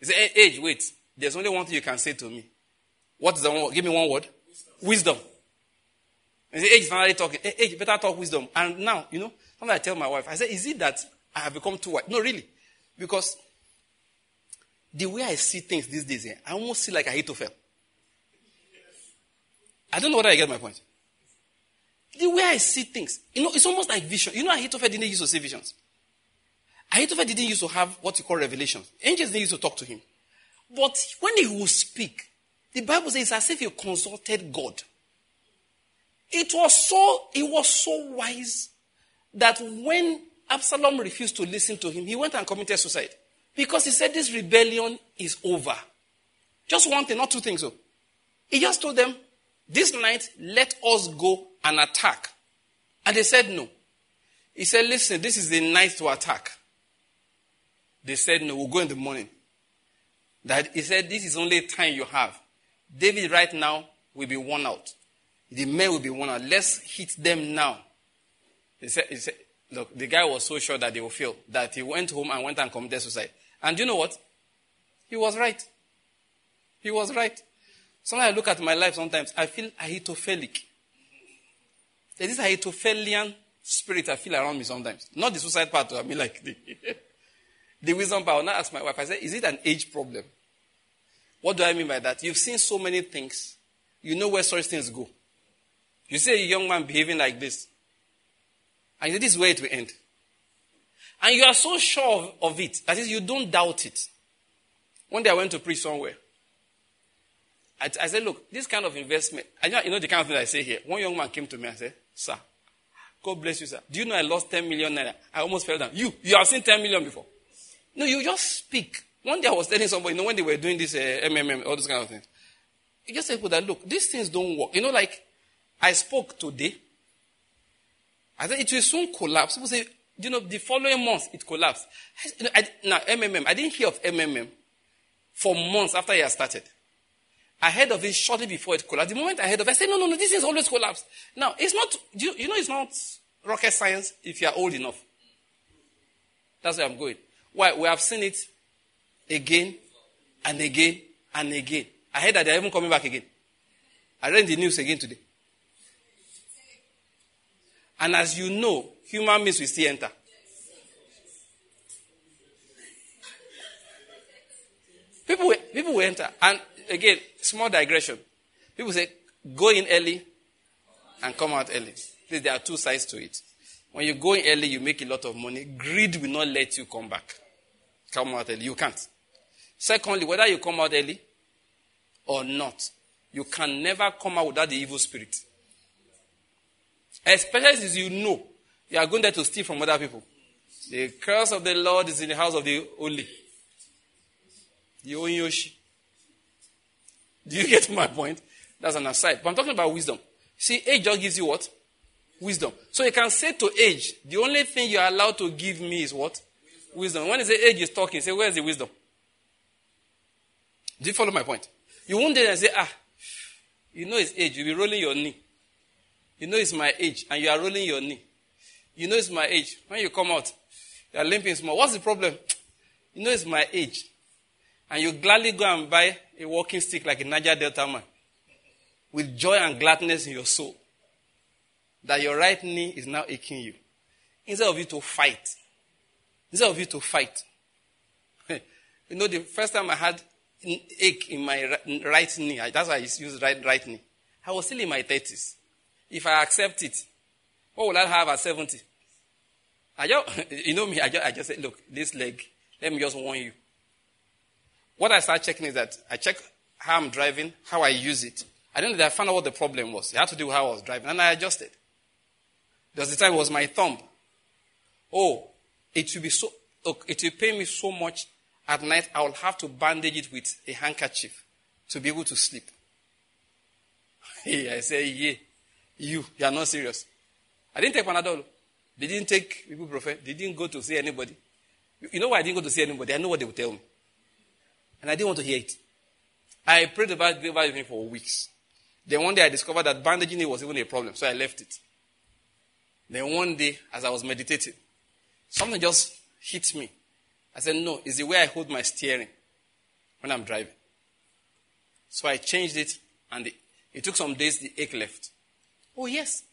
Said, hey, age, wait. There's only one thing you can say to me. What is the one? Give me one word. Wisdom. wisdom. And age is finally talking. Age, better talk wisdom. And now, you know, sometimes I tell my wife, I say, is it that I have become too white? No, really. Because the way I see things these days, eh, I almost see like I hate to fail. I don't know whether I get my point. The way I see things, you know, it's almost like vision. You know, Ahithophel didn't used to see visions. Ahithophel didn't used to have what you call revelations. Angels didn't used to talk to him. But when he would speak, the Bible says as if he consulted God. It was so, he was so wise that when Absalom refused to listen to him, he went and committed suicide. Because he said this rebellion is over. Just one thing, not two things. So. He just told them, this night, let us go and attack. And they said no. He said, listen, this is the night to attack. They said, No, we'll go in the morning. That he said, This is only time you have. David right now will be worn out. The men will be worn out. Let's hit them now. He said, he said, Look, the guy was so sure that they will fail that he went home and went and committed suicide. And you know what? He was right. He was right. Sometimes I look at my life sometimes, I feel Ahitophelic. There's this Ahitophelian spirit I feel around me sometimes. Not the suicide part, I mean like the (laughs) The wisdom power. Now ask my wife, I said, is it an age problem? What do I mean by that? You've seen so many things. You know where such things go. You see a young man behaving like this. And this is where it will end. And you are so sure of, of it. That is, you don't doubt it. One day I went to preach somewhere. I, I said, look, this kind of investment, I know, you know the kind of thing I say here. One young man came to me and said, sir, God bless you, sir. Do you know I lost 10 million naira? I almost fell down. You, you have seen 10 million before. No, you just speak. One day I was telling somebody, you know, when they were doing this uh, MMM, all those kind of things, you just said, that look, these things don't work. You know, like I spoke today. I said it will soon collapse. People say, you know, the following month it collapsed. I, now MMM, I didn't hear of MMM for months after it had started. heard of it shortly before it collapsed. The moment I heard of it, I said, no, no, no, this is always collapsed. Now, it's not, you, you know, it's not rocket science if you are old enough. That's where I'm going. Why? We have seen it again and again and again. I heard that they're even coming back again. I read the news again today. And as you know, human beings will still enter. People will, people will enter. And again, small digression. People say, go in early and come out early. There are two sides to it. When you go in early, you make a lot of money. Greed will not let you come back. Come out early. You can't. Secondly, whether you come out early or not, you can never come out without the evil spirit. Especially as you know you are going there to steal from other people. The curse of the Lord is in the house of the holy. The Onyoshi. Do you get my point? That's an aside. But I'm talking about wisdom. See, age just gives you what? Wisdom. So you can say to age, the only thing you are allowed to give me is what? Wisdom. When you say age is talking, say, where's the wisdom? Do you follow my point? You won't then say, ah, you know it's age. You'll be rolling your knee. You know it's my age, and you are rolling your knee. You know it's my age. When you come out, you are limping small. What's the problem? (tsk) You know it's my age. And you gladly go and buy a walking stick like a Niger Delta man with joy and gladness in your soul that your right knee is now aching you. Instead of you to fight. Instead of you to fight. (laughs) you know, the first time I had ache in my right knee, that's why I use right, right knee. I was still in my 30s. If I accept it, what will I have at 70? I just, (laughs) you know me, I just, I just said, look, this leg, let me just warn you. What I start checking is that I check how I'm driving, how I use it. I didn't know I found out what the problem was. It had to do with how I was driving, and I adjusted. There was the time it was my thumb. Oh, it will be so, look, it will pain me so much at night, I will have to bandage it with a handkerchief to be able to sleep. (laughs) I say, yeah. You, you are not serious. I didn't take Panadol. They didn't take ibuprofen. They didn't go to see anybody. You know why I didn't go to see anybody? I know what they would tell me. And I didn't want to hear it. I prayed about it for weeks. Then one day I discovered that bandaging it was even a problem, so I left it. Then one day, as I was meditating, something just hit me. I said, No, it's the way I hold my steering when I'm driving. So I changed it, and it, it took some days, the ache left. Oh, yes.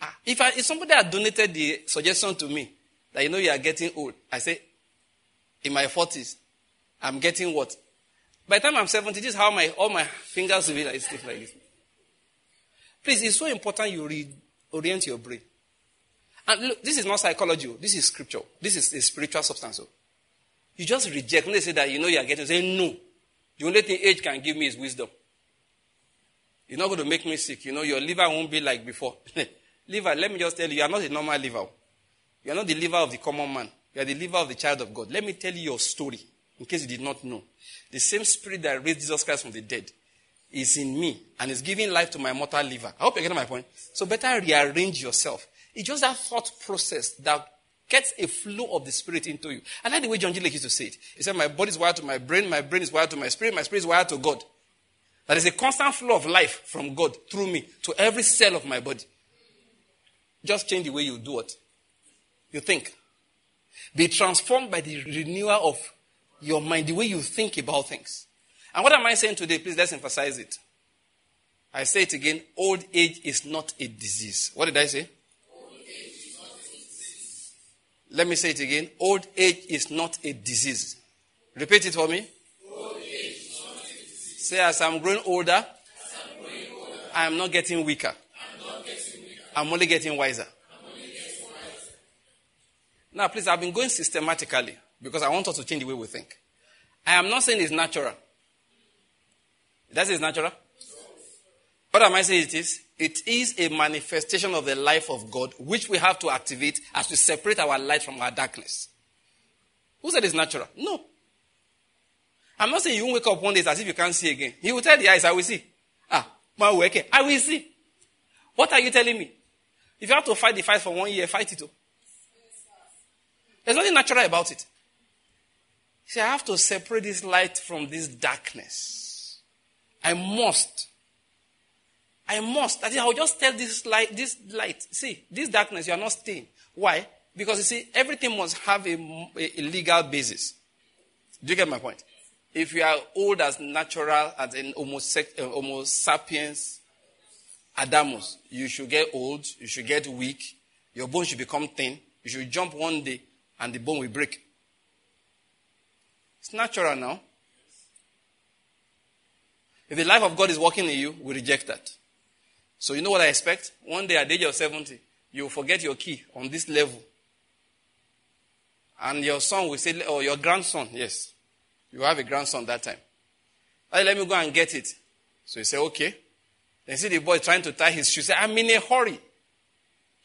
Ah, if, I, if somebody had donated the suggestion to me that you know you are getting old, I say, in my 40s, I'm getting what? By the time I'm 70, this is how my, all my fingers will be like stiff like this. Please, it's so important you reorient your brain. And look, this is not psychology. Oh. This is scripture. This is a spiritual substance. Oh. You just reject. When they say that you know you are getting, say no. The only thing age can give me is wisdom. You're not going to make me sick. You know, your liver won't be like before. (laughs) liver, let me just tell you, you are not a normal liver. You are not the liver of the common man. You are the liver of the child of God. Let me tell you your story, in case you did not know. The same spirit that raised Jesus Christ from the dead is in me and is giving life to my mortal liver. I hope you're getting my point. So better rearrange yourself. It's just that thought process that gets a flow of the spirit into you. I like the way John G. Lake used to say it. He said, My body is wired to my brain, my brain is wired to my spirit, my spirit is wired to God. There is a constant flow of life from God through me to every cell of my body. Just change the way you do it. You think. Be transformed by the renewal of your mind, the way you think about things. And what am I saying today? Please let's emphasize it. I say it again old age is not a disease. What did I say? Let me say it again. Old age is not a disease. Repeat it for me. Say, as I'm growing older, I'm, growing older I am not getting weaker. I'm, not getting weaker. I'm only getting wiser. Only getting wiser. Now, please, I've been going systematically because I want us to change the way we think. I am not saying it's natural. That is natural. What am I saying it is? It is a manifestation of the life of God, which we have to activate as we separate our light from our darkness. Who said it's natural? No. I'm not saying you won't wake up one day as if you can't see again. He will tell the eyes, I will see. Ah, my work, I will see. What are you telling me? If you have to fight the fight for one year, fight it. There's nothing natural about it. See, I have to separate this light from this darkness. I must. I must. I will just tell this light, this light. See, this darkness, you are not staying. Why? Because you see, everything must have a, a, a legal basis. Do you get my point? If you are old as natural as an Homo, uh, homo sapiens Adamus, you should get old, you should get weak, your bone should become thin, you should jump one day and the bone will break. It's natural now. If the life of God is working in you, we reject that. So you know what I expect? One day at the age of 70, you will forget your key on this level. And your son will say, or your grandson, yes. You have a grandson that time. Right, let me go and get it. So he say, okay. Then see the boy trying to tie his shoes. Say, I'm in a hurry.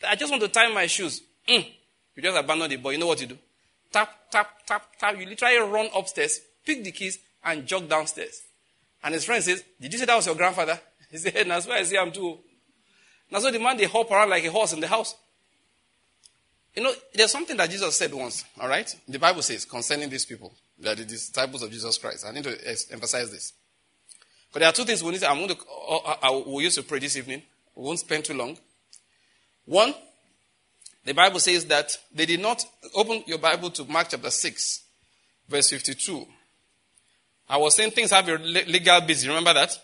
I just want to tie my shoes. Mm. You just abandon the boy. You know what you do? Tap, tap, tap, tap. You literally run upstairs, pick the keys, and jog downstairs. And his friend says, Did you say that was your grandfather? (laughs) He said, hey, That's why I say I'm too. Now, so the man, they hop around like a horse in the house. You know, there's something that Jesus said once, all right? The Bible says concerning these people, that the disciples of Jesus Christ. I need to emphasize this. But there are two things we need to, I'm going to, uh, uh, I will use to pray this evening. We won't spend too long. One, the Bible says that they did not open your Bible to Mark chapter 6, verse 52. I was saying things have a legal basis. Remember that?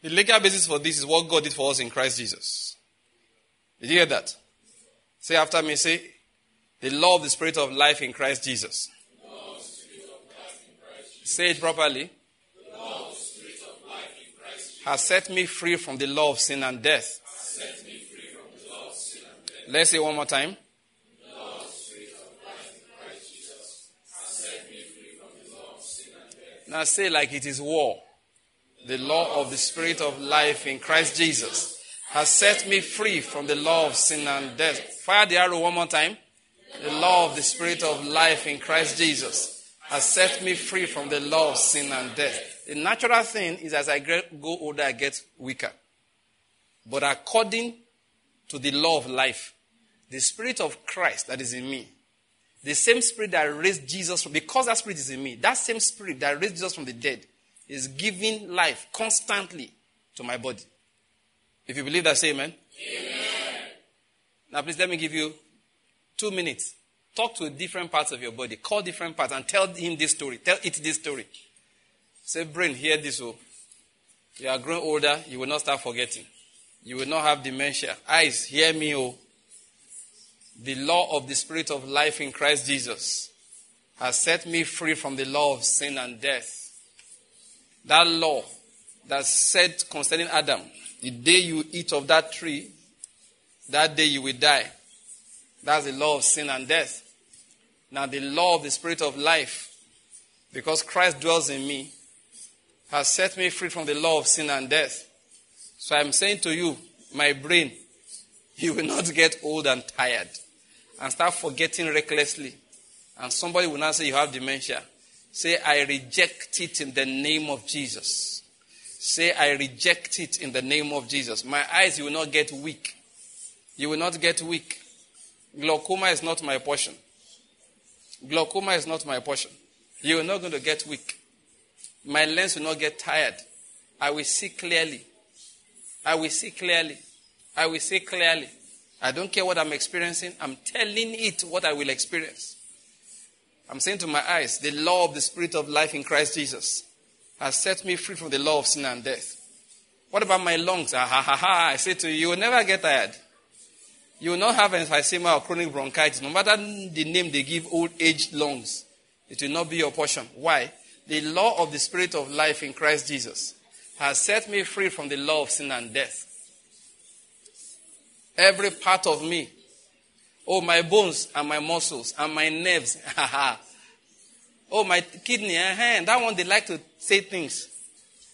The legal basis for this is what God did for us in Christ Jesus. Did you hear that? Say after me, say, the law of the Spirit of life in Christ Jesus. Say it properly. Has set me free from the law of sin and death. Let's say one more time. Now say like it is war. The law of the Spirit of life in Christ Jesus has set me free from the law of sin and death. Fire the arrow one more time. The law of the Spirit of life in Christ Jesus has set me free from the law of sin and death. The natural thing is as I go older, I get weaker. But according to the law of life, the Spirit of Christ that is in me, the same Spirit that raised Jesus from, because that Spirit is in me, that same Spirit that raised Jesus from the dead is giving life constantly to my body. If you believe that, say amen. amen. Now, please let me give you two minutes. Talk to different parts of your body. Call different parts and tell him this story. Tell it this story. Say, brain, hear this. Oh. You are growing older, you will not start forgetting. You will not have dementia. Eyes, hear me. Oh the law of the Spirit of life in Christ Jesus has set me free from the law of sin and death. That law that said concerning Adam, the day you eat of that tree, that day you will die. That's the law of sin and death. Now, the law of the Spirit of life, because Christ dwells in me, has set me free from the law of sin and death. So I'm saying to you, my brain, (laughs) you will not get old and tired and start forgetting recklessly, and somebody will not say you have dementia, say, I reject it in the name of Jesus. Say, I reject it in the name of Jesus. My eyes, you will not get weak. You will not get weak. Glaucoma is not my portion. Glaucoma is not my portion. You are not going to get weak. My lens will not get tired. I will see clearly. I will see clearly. I will see clearly. I don't care what I'm experiencing. I'm telling it what I will experience. I'm saying to my eyes, the law of the Spirit of life in Christ Jesus has set me free from the law of sin and death. What about my lungs? Ah, ha, ha, ha. I say to you, you will never get tired. You will not have emphysema or chronic bronchitis. No matter the name they give old age lungs, it will not be your portion. Why? The law of the Spirit of life in Christ Jesus has set me free from the law of sin and death. Every part of me. Oh, my bones and my muscles and my nerves. (laughs) oh, my kidney. Uh-huh. That one, they like to say things.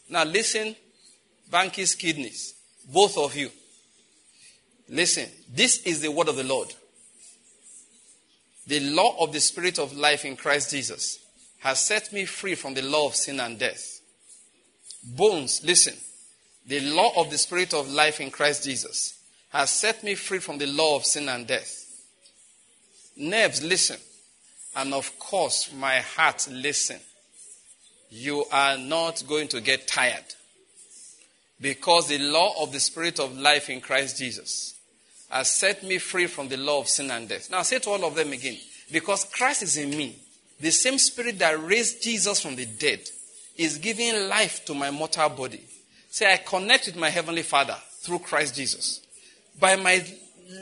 Now, listen, Banky's kidneys. Both of you. Listen, this is the word of the Lord. The law of the Spirit of life in Christ Jesus has set me free from the law of sin and death. Bones, listen. The law of the Spirit of life in Christ Jesus has set me free from the law of sin and death. Nerves, listen. And of course, my heart, listen. You are not going to get tired. Because the law of the Spirit of life in Christ Jesus has set me free from the law of sin and death. Now, say to all of them again. Because Christ is in me, the same Spirit that raised Jesus from the dead is giving life to my mortal body. Say, I connect with my Heavenly Father through Christ Jesus by my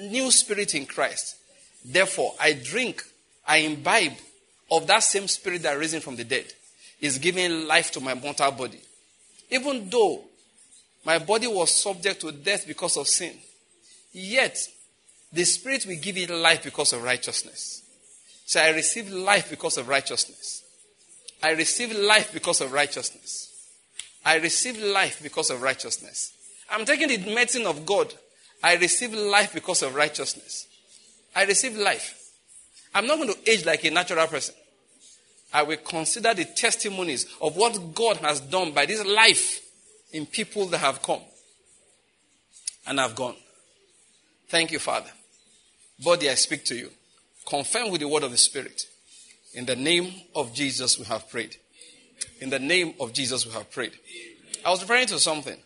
new spirit in Christ. Therefore, I drink, I imbibe of that same spirit that risen from the dead is giving life to my mortal body. Even though my body was subject to death because of sin, yet the spirit will give it life because of righteousness. So I receive life because of righteousness. I receive life because of righteousness. I receive life because of righteousness. I'm taking the medicine of God. I receive life because of righteousness. I receive life. I'm not going to age like a natural person. I will consider the testimonies of what God has done by this life in people that have come and have gone. Thank you, Father. Body, I speak to you. Confirm with the word of the Spirit. In the name of Jesus, we have prayed. In the name of Jesus, we have prayed. I was referring to something.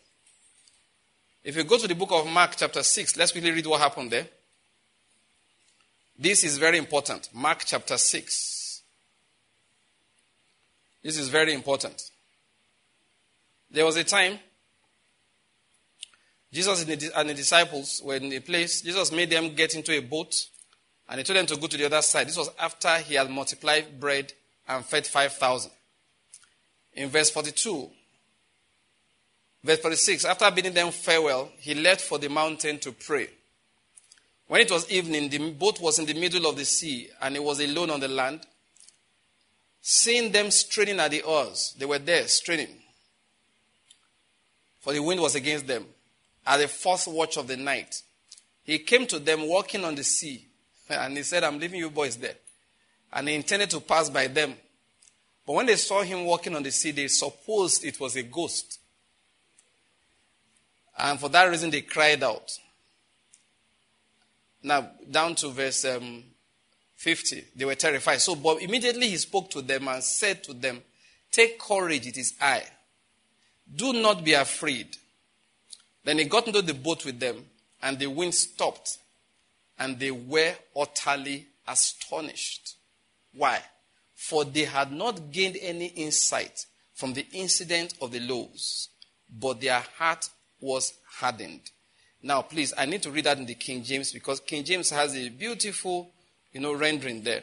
If you go to the book of Mark, chapter 6, let's quickly read what happened there. This is very important. Mark chapter 6. This is very important. There was a time Jesus and the disciples were in a place. Jesus made them get into a boat and he told them to go to the other side. This was after he had multiplied bread and fed 5,000. In verse 42, verse 46, after bidding them farewell, he left for the mountain to pray. When it was evening, the boat was in the middle of the sea, and he was alone on the land. Seeing them straining at the oars, they were there straining, for the wind was against them. At the fourth watch of the night, he came to them walking on the sea, and he said, I'm leaving you boys there. And he intended to pass by them. But when they saw him walking on the sea, they supposed it was a ghost. And for that reason, they cried out. Now, down to verse um, 50, they were terrified. So, but immediately he spoke to them and said to them, Take courage, it is I. Do not be afraid. Then he got into the boat with them, and the wind stopped, and they were utterly astonished. Why? For they had not gained any insight from the incident of the loaves, but their heart was hardened. Now, please, I need to read that in the King James because King James has a beautiful, you know, rendering there.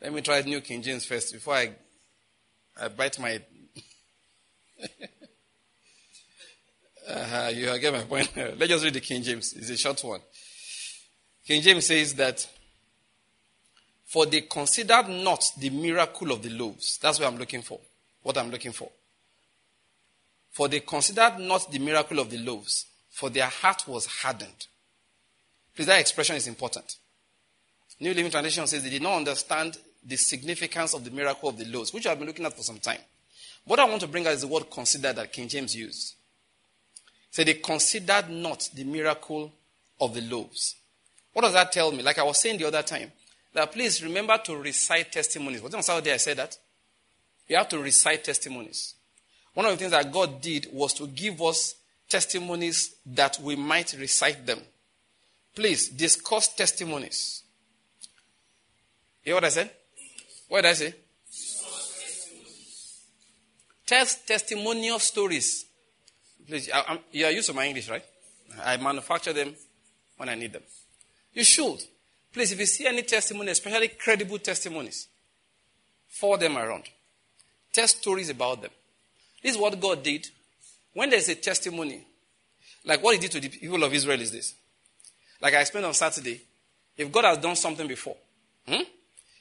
Let me try the New King James first before I, I bite my. (laughs) uh, you get my point. (laughs) Let's just read the King James. It's a short one. King James says that, For they considered not the miracle of the loaves. That's what I'm looking for. What I'm looking for. For they considered not the miracle of the loaves, for their heart was hardened. Please, that expression is important. New Living Translation says they did not understand the significance of the miracle of the loaves, which I've been looking at for some time. What I want to bring out is the word consider that King James used. So they considered not the miracle of the loaves. What does that tell me? Like I was saying the other time, that please remember to recite testimonies. Was it on Saturday I said that? You have to recite testimonies. One of the things that God did was to give us testimonies that we might recite them. Please discuss testimonies. You hear what I said? What did I say? Test testimonial stories. Please, I, you are used to my English, right? I manufacture them when I need them. You should. Please, if you see any testimony, especially credible testimonies, forward them around. Tell stories about them. This is what God did. When there's a testimony, like what he did to the people of Israel is this. Like I explained on Saturday, if God has done something before, hmm,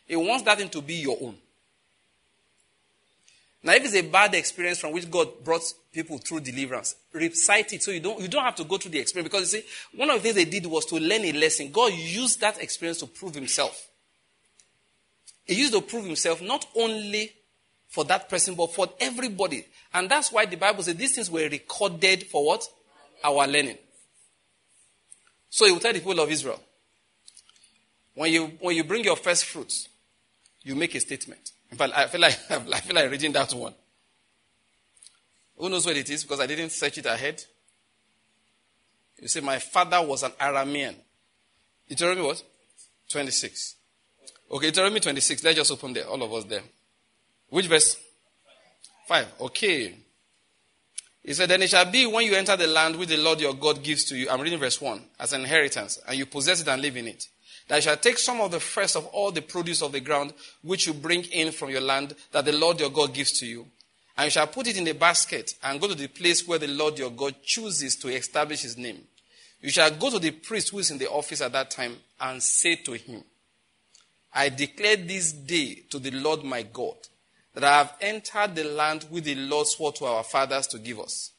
he wants that thing to be your own. Now, if it's a bad experience from which God brought people through deliverance, recite it so you don't, you don't have to go through the experience. Because you see, one of the things they did was to learn a lesson. God used that experience to prove himself. He used to prove himself not only for that person, but for everybody. And that's why the Bible says these things were recorded for what? Our learning. So he will tell the people of Israel, when you, when you bring your first fruits, you make a statement. In fact, I feel like, (laughs) I feel like reading that one. Who knows what it is? Because I didn't search it ahead. You see, My father was an Aramean. Deuteronomy what? 26. Okay, Deuteronomy 26. Let's just open there. All of us there. Which verse? 5. Okay. He said, Then it shall be when you enter the land which the Lord your God gives to you. I'm reading verse 1 as an inheritance, and you possess it and live in it. That you shall take some of the first of all the produce of the ground which you bring in from your land that the Lord your God gives to you. And you shall put it in a basket and go to the place where the Lord your God chooses to establish his name. You shall go to the priest who is in the office at that time and say to him, I declare this day to the Lord my God that I have entered the land which the Lord swore to our fathers to give us.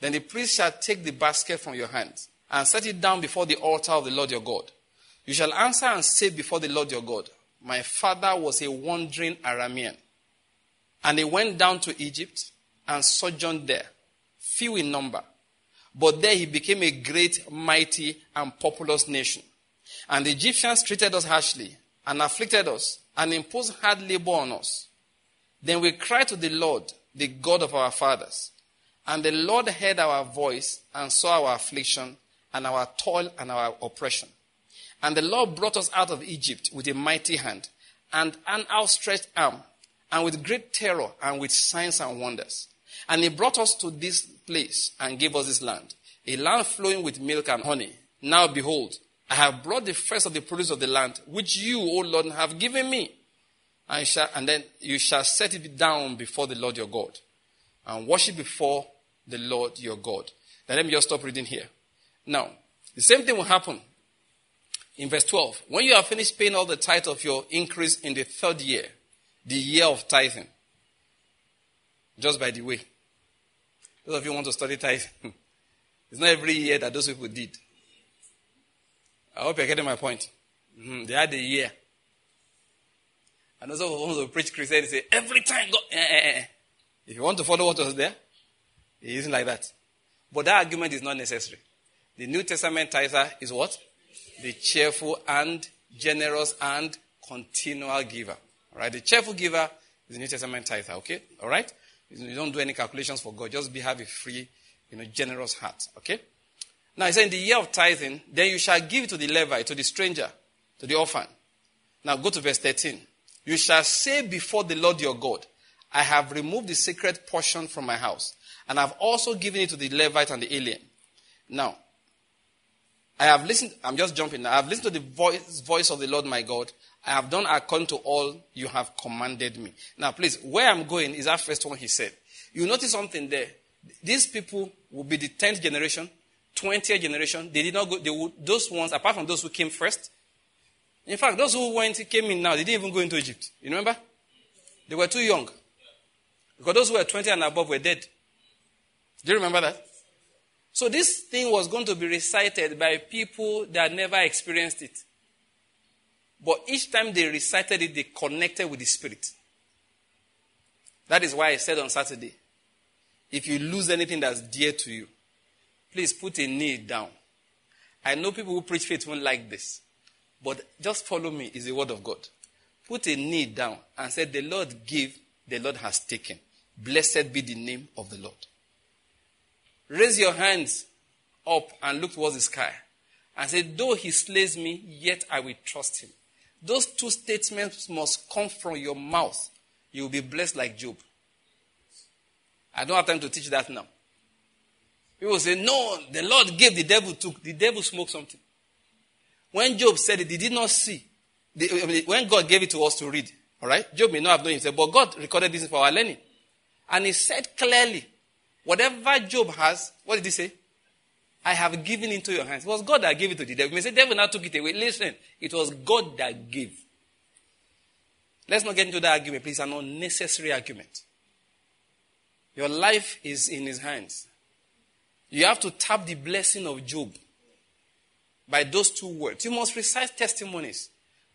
Then the priest shall take the basket from your hands and set it down before the altar of the Lord your God. You shall answer and say before the Lord your God, My father was a wandering Aramean, and he went down to Egypt and sojourned there, few in number. But there he became a great, mighty, and populous nation. And the Egyptians treated us harshly and afflicted us and imposed hard labor on us. Then we cried to the Lord, the God of our fathers. And the Lord heard our voice and saw our affliction and our toil and our oppression. And the Lord brought us out of Egypt with a mighty hand and an outstretched arm and with great terror and with signs and wonders. And he brought us to this place and gave us this land, a land flowing with milk and honey. Now behold, I have brought the first of the produce of the land, which you, O Lord, have given me. And, shall, and then you shall set it down before the Lord your God and worship before the Lord your God. Now let me just stop reading here. Now, the same thing will happen in verse 12. When you have finished paying all the tithe of your increase in the third year, the year of tithing, just by the way, those of you want to study tithing, (laughs) it's not every year that those people did. I hope you're getting my point. Mm-hmm. They had a year. And also, want to preach Christianity, say, every time God, eh, eh, eh. If you want to follow what was there, it isn't like that. But that argument is not necessary. The New Testament tither is what? The cheerful and generous and continual giver. All right? The cheerful giver is the New Testament tither, okay? All right? You don't do any calculations for God. Just be have a free, you know, generous heart, okay? Now, he said, in the year of tithing, then you shall give to the Levite, to the stranger, to the orphan. Now, go to verse 13. You shall say before the Lord your God, I have removed the sacred portion from my house, and I've also given it to the Levite and the alien. Now, I have listened, I'm just jumping now. I have listened to the voice, voice of the Lord my God. I have done according to all you have commanded me. Now, please, where I'm going is that first one he said. You notice something there. These people will be the 10th generation, 20th generation. They did not go, they would, those ones, apart from those who came first, in fact, those who went came in now, they didn't even go into Egypt. You remember? They were too young. Because those who were 20 and above were dead. Do you remember that? So this thing was going to be recited by people that never experienced it. But each time they recited it, they connected with the Spirit. That is why I said on Saturday, if you lose anything that's dear to you, please put a knee down. I know people who preach faith won't like this. But just follow me is the word of God. Put a knee down and say, The Lord gave, the Lord has taken. Blessed be the name of the Lord. Raise your hands up and look towards the sky and say, Though he slays me, yet I will trust him. Those two statements must come from your mouth. You will be blessed like Job. I don't have time to teach that now. People say, No, the Lord gave, the devil took. The devil smoked something. When Job said it, he did not see. when God gave it to us to read, all right? Job may not have known himself, but God recorded this for our learning. And he said clearly, whatever Job has, what did he say? I have given into your hands. It was God that gave it to the devil. You may say, devil now took it away. Listen, it was God that gave. Let's not get into that argument, please. An unnecessary argument. Your life is in his hands. You have to tap the blessing of Job by those two words. You must recite testimonies.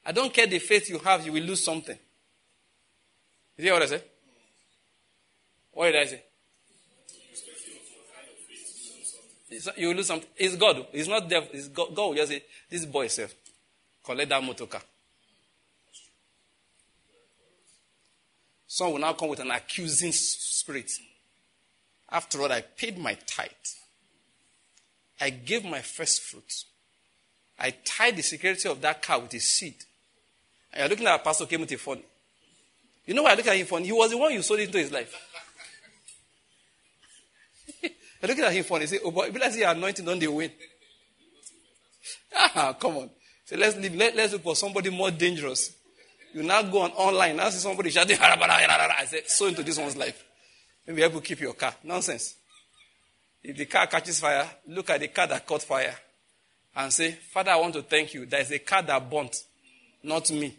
I don't care the faith you have, you will lose something. You hear what I say? What did I say? You lose something. It's God. It's not devil. It's God. God will just say, this boy self, collect that motor car. Some will now come with an accusing spirit. After all, I paid my tithe. I gave my first fruit. I tied the security of that car with a seed. And you're looking at a Pastor came with a phone. You know why I look at him funny? He was the one you sold into his life. I look at him funny. Say, oh, but let's see anointing on the wind. Ah, come on. So let's leave, let, let's look for somebody more dangerous. You now go on online, now see somebody shouting, I said, so into this one's life. Maybe able to keep your car. Nonsense. If the car catches fire, look at the car that caught fire and say, Father, I want to thank you. There is a car that burnt, not me.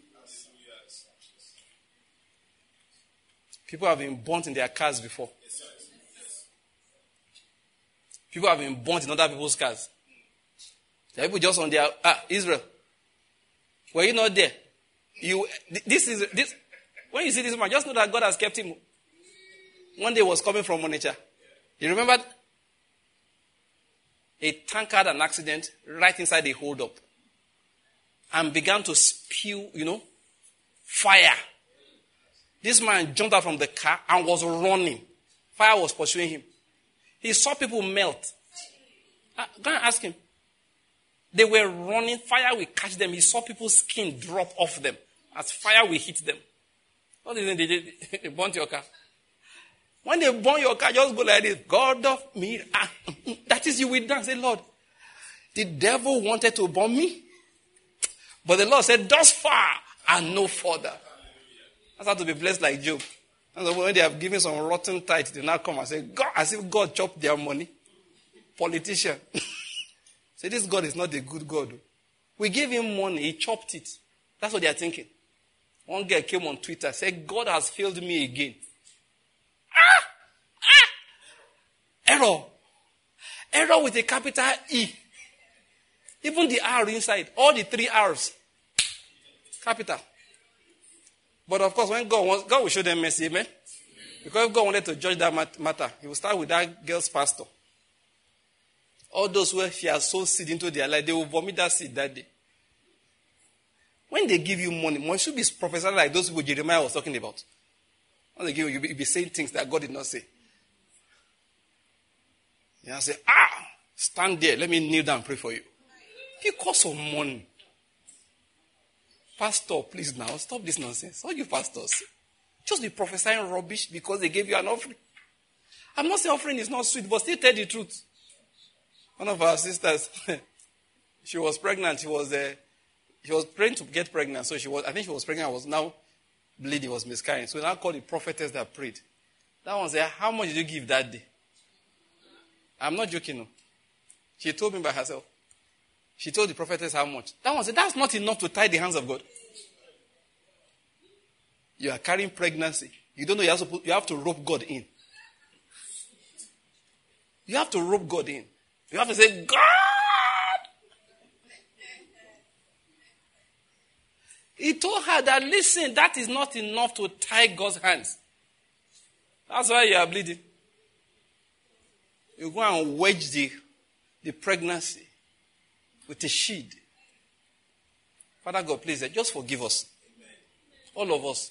People have been burnt in their cars before. People have been burnt in other people's cars. There are people just on their ah Israel. Were you not there? You this is this when you see this man, just know that God has kept him. One day was coming from Onitsha. You remember a tanker had an accident right inside the hold up and began to spew, you know, fire. This man jumped out from the car and was running. Fire was pursuing him. He saw people melt. Uh, go and ask him. They were running. Fire will catch them. He saw people's skin drop off them as fire will hit them. What is it they did? (laughs) They burnt your car. When they burn your car, just go like this. God of me. Ah, (laughs) that is you will dance. Say, Lord, the devil wanted to burn me. But the Lord said, thus far and no further. That's how to be blessed like Job. And when they have given some rotten tithe, they now come and say, God, as if God chopped their money. Politician. (laughs) say, this God is not a good God. We gave him money, he chopped it. That's what they are thinking. One girl came on Twitter, said, God has failed me again. Ah! Ah! Error. Error with a capital E. Even the R inside, all the three R's. Capital. But of course, when God wants, God will show them mercy, amen? Because if God wanted to judge that matter, He will start with that girl's pastor. All those who he has sown seed into their life, they will vomit that seed that day. When they give you money, money should be prophesied like those people Jeremiah was talking about. When they give you, you'll be saying things that God did not say. You say, ah, stand there, let me kneel down and pray for you. Because of money. Pastor, please now, stop this nonsense. All you pastors, just be prophesying rubbish because they gave you an offering. I'm not saying offering is not sweet, but still tell the truth. One of our sisters, (laughs) she was pregnant. She was uh, she was praying to get pregnant. So she was, I think she was pregnant. I was now bleeding, was miscarrying. So now called the prophetess that prayed. That one said, How much did you give that day? I'm not joking. No. She told me by herself. She told the prophetess how much. That one said, That's not enough to tie the hands of God. You are carrying pregnancy. You don't know you have to, you have to rope God in. You have to rope God in. You have to say, God! He told her that, listen, that is not enough to tie God's hands. That's why you are bleeding. You go and wedge the, the pregnancy with a shield. Father God, please, just forgive us. All of us.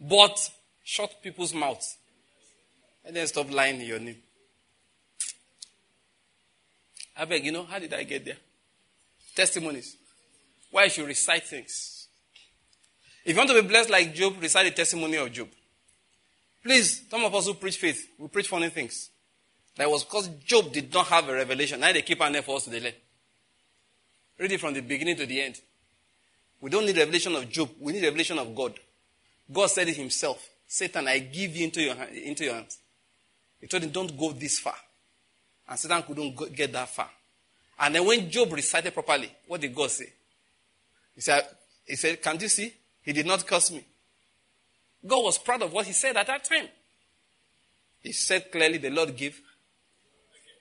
But shut people's mouths. And then stop lying in your name. I beg, you know, how did I get there? Testimonies why should you recite things. If you want to be blessed like Job, recite the testimony of Job. Please, some of us who preach faith, we preach funny things. That was because Job did not have a revelation. Now they keep on there for us to delay. Read it from the beginning to the end. We don't need revelation of Job. We need revelation of God. God said it himself. Satan, I give you into your, into your hands. He told him, don't go this far. And Satan couldn't go, get that far. And then when Job recited properly, what did God say? He said, he said, Can't you see? He did not curse me. God was proud of what he said at that time. He said clearly, The Lord give,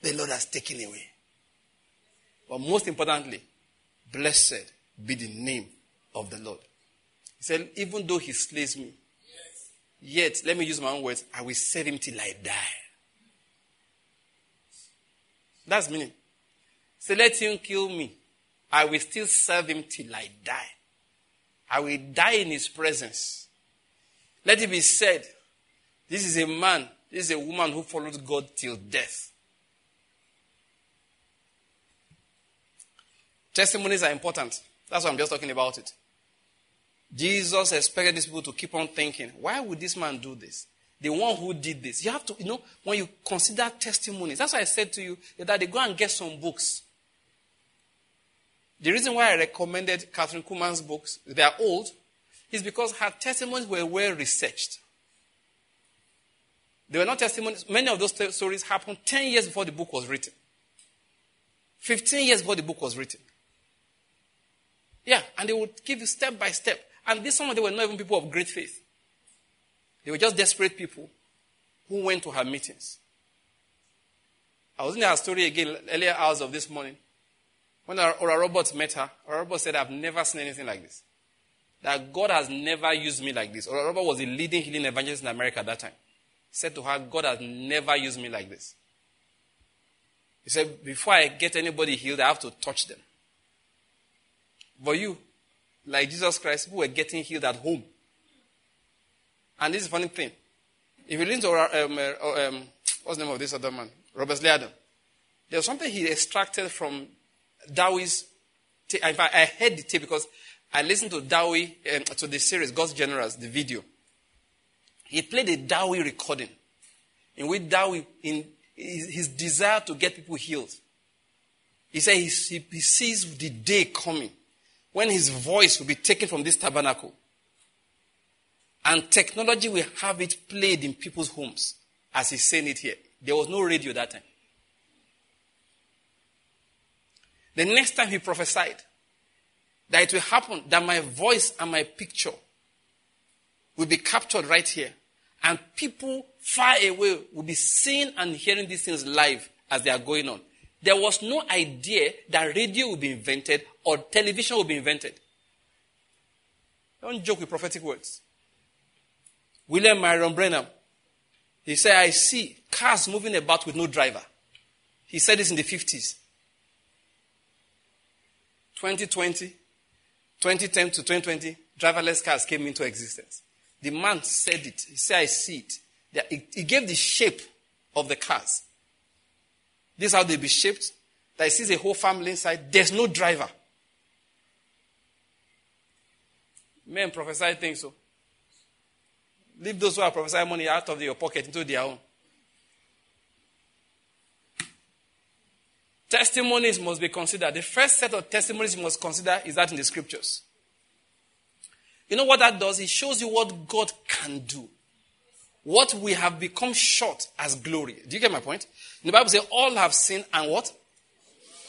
the Lord has taken away. But most importantly, blessed be the name of the Lord. Said, Even though he slays me, yet, let me use my own words, I will serve him till I die. That's meaning. So let him kill me. I will still serve him till I die. I will die in his presence. Let it be said, this is a man, This is a woman who followed God till death. Testimonies are important. That's why I'm just talking about it. Jesus expected these people to keep on thinking, why would this man do this? The one who did this. You have to, you know, when you consider testimonies, that's why I said to you that they go and get some books. The reason why I recommended Kathryn Kuhlman's books, they are old, is because her testimonies were well researched. They were not testimonies. Many of those stories happened 10 years before the book was written, 15 years before the book was written. Yeah, and they would give you step by step. And these some of them were not even people of great faith. They were just desperate people who went to her meetings. I was in her story again earlier hours of this morning. When Oral Roberts met her, Oral Roberts said, I've never seen anything like this. That God has never used me like this. Oral Roberts was the leading healing evangelist in America at that time. He said to her, God has never used me like this. He said, before I get anybody healed, I have to touch them. For you, like Jesus Christ, who were getting healed at home. And this is a funny thing. If you listen to, um, uh, um, what's the name of this other man? Robert. There was something he extracted from Dowie's tape. In fact, I heard the tape because I listened to Dowie, um, to the series, God's Generals, the video. He played a Dowie recording in which Dowie, in his desire to get people healed, he said he, he sees the day coming when his voice will be taken from this tabernacle and technology will have it played in people's homes as he's saying it here. There was no radio that time. The next time he prophesied that it will happen that my voice and my picture will be captured right here. And people far away will be seeing and hearing these things live as they are going on. There was no idea that radio would be invented or television would be invented. Don't joke with prophetic words. William Marion Branham, he said, I see cars moving about with no driver. He said this in the 50s. 2020, 2010 to 2020, driverless cars came into existence. The man said it. He said, I see it. He gave the shape of the cars. This is how they be shaped. That sees a whole family inside. There's no driver. Men prophesy things so. Leave those who are prophesying money out of your pocket into their own. Testimonies must be considered. The first set of testimonies you must consider is that in the scriptures. You know what that does? It shows you what God can do what we have become short as glory. Do you get my point? The Bible says all have sinned and what?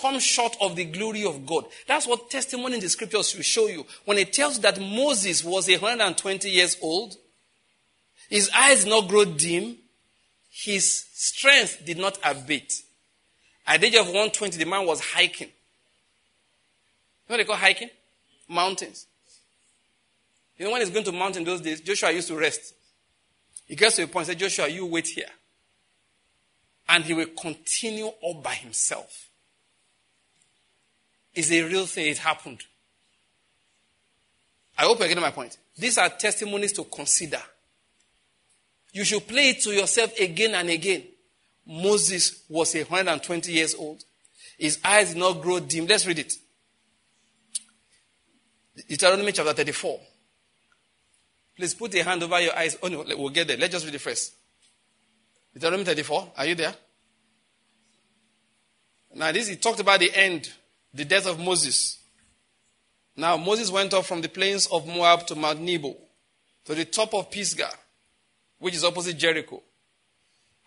Come short of the glory of God. That's what testimony in the scriptures will show you. When it tells you that Moses was 120 years old, his eyes not grow dim, his strength did not abate. At the age of 120, the man was hiking. You know what they call hiking? Mountains. You know when he's going to mountain those days, Joshua used to rest. He gets to a point and says, Joshua, you wait here. And he will continue all by himself. It's a real thing. It happened. I hope you're getting my point. These are testimonies to consider. You should play it to yourself again and again. Moses was 120 years old. His eyes did not grow dim. Let's read it. Deuteronomy chapter 34. Please put a hand over your eyes. Oh no, we'll get there. Let's just read it first. Deuteronomy 34. Are you there? Now, this he talked about the end, the death of Moses. Now, Moses went up from the plains of Moab to Mount Nebo, to the top of Pisgah, which is opposite Jericho.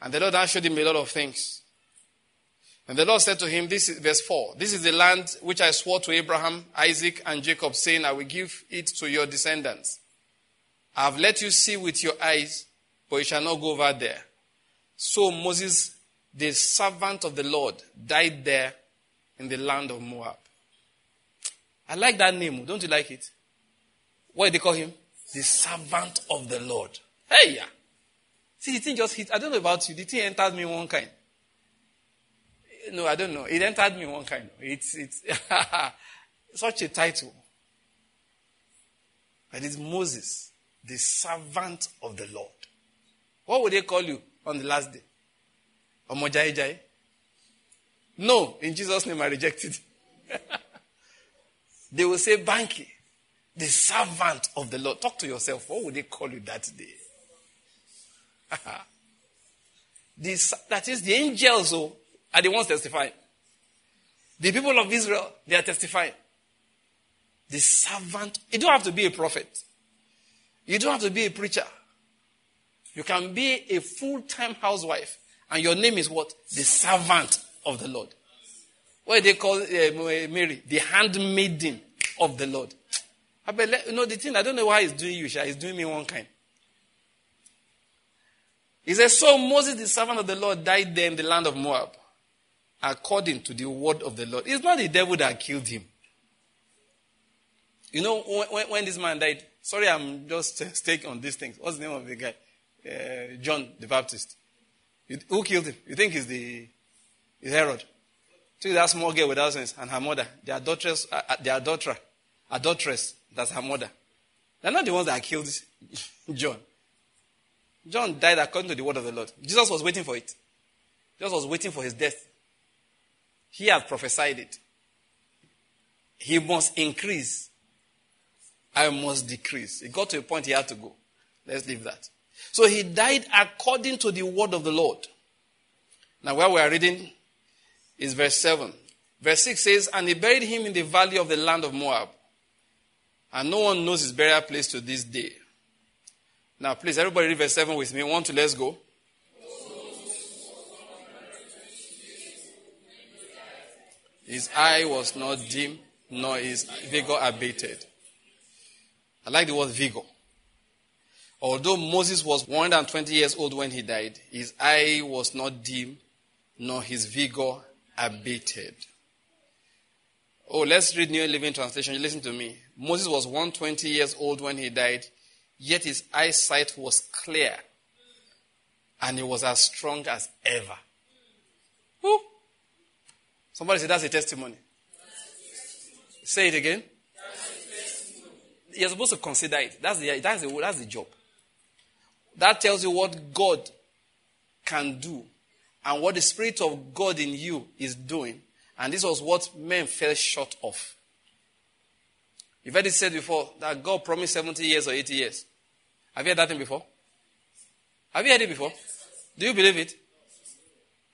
And the Lord showed him a lot of things. And the Lord said to him, this is verse 4, this is the land which I swore to Abraham, Isaac, and Jacob, saying, I will give it to your descendants. I have let you see with your eyes, but you shall not go over there. So Moses, the servant of the Lord, died there in the land of Moab. I like that name. Oh. Don't you like it? What did they call him? The servant of the Lord. Hey, yeah. See, the thing just hit. I don't know about you. The thing entered me one kind. No, I don't know. It entered me one kind. It's, it's (laughs) such a title. But it's Moses the servant of the Lord. What would they call you? On the last day? Omojai No, in Jesus' name I reject it. (laughs) they will say Banky, the servant of the Lord. Talk to yourself. What would they call you that day? (laughs) this, that is, the angels oh, are the ones testifying. The people of Israel, they are testifying. The servant, you don't have to be a prophet. You don't have to be a preacher. You can be a full time housewife, and your name is what? The servant of the Lord. What they call uh, Mary? The handmaiden of the Lord. I bet, you know, the thing, I don't know why he's doing you, he's doing me one kind. He says, So Moses, the servant of the Lord, died there in the land of Moab, according to the word of the Lord. It's not the devil that killed him. You know, when, when this man died, sorry, I'm just (laughs) staying on these things. What's the name of the guy? Uh, John the Baptist. You, who killed him? You think he's the is Herod? See that small girl with sense and her mother, their adulteress, uh, uh, their daughter, adulteress, that's her mother. They're not the ones that killed (laughs) John. John died according to the word of the Lord. Jesus was waiting for it. Jesus was waiting for his death. He had prophesied it. He must increase. I must decrease. It got to a point he had to go. Let's leave that. So he died according to the word of the Lord. Now, where we are reading is verse 7. Verse 6 says, And he buried him in the valley of the land of Moab. And no one knows his burial place to this day. Now, please, everybody read verse 7 with me. One, two, let's go. His eye was not dim, nor his vigor abated. I like the word vigor. Although Moses was 120 years old when he died, his eye was not dim, nor his vigor abated. Oh, let's read New Living Translation. You listen to me. Moses was 120 years old when he died, yet his eyesight was clear, and he was as strong as ever. Who? Somebody say that's a testimony. Say it again. You're supposed to consider it. That's the, that's the, that's the job. That tells you what God can do and what the Spirit of God in you is doing. And this was what men fell short of. You've heard it said before that God promised 70 years or 80 years. Have you heard that thing before? Have you heard it before? Do you believe it?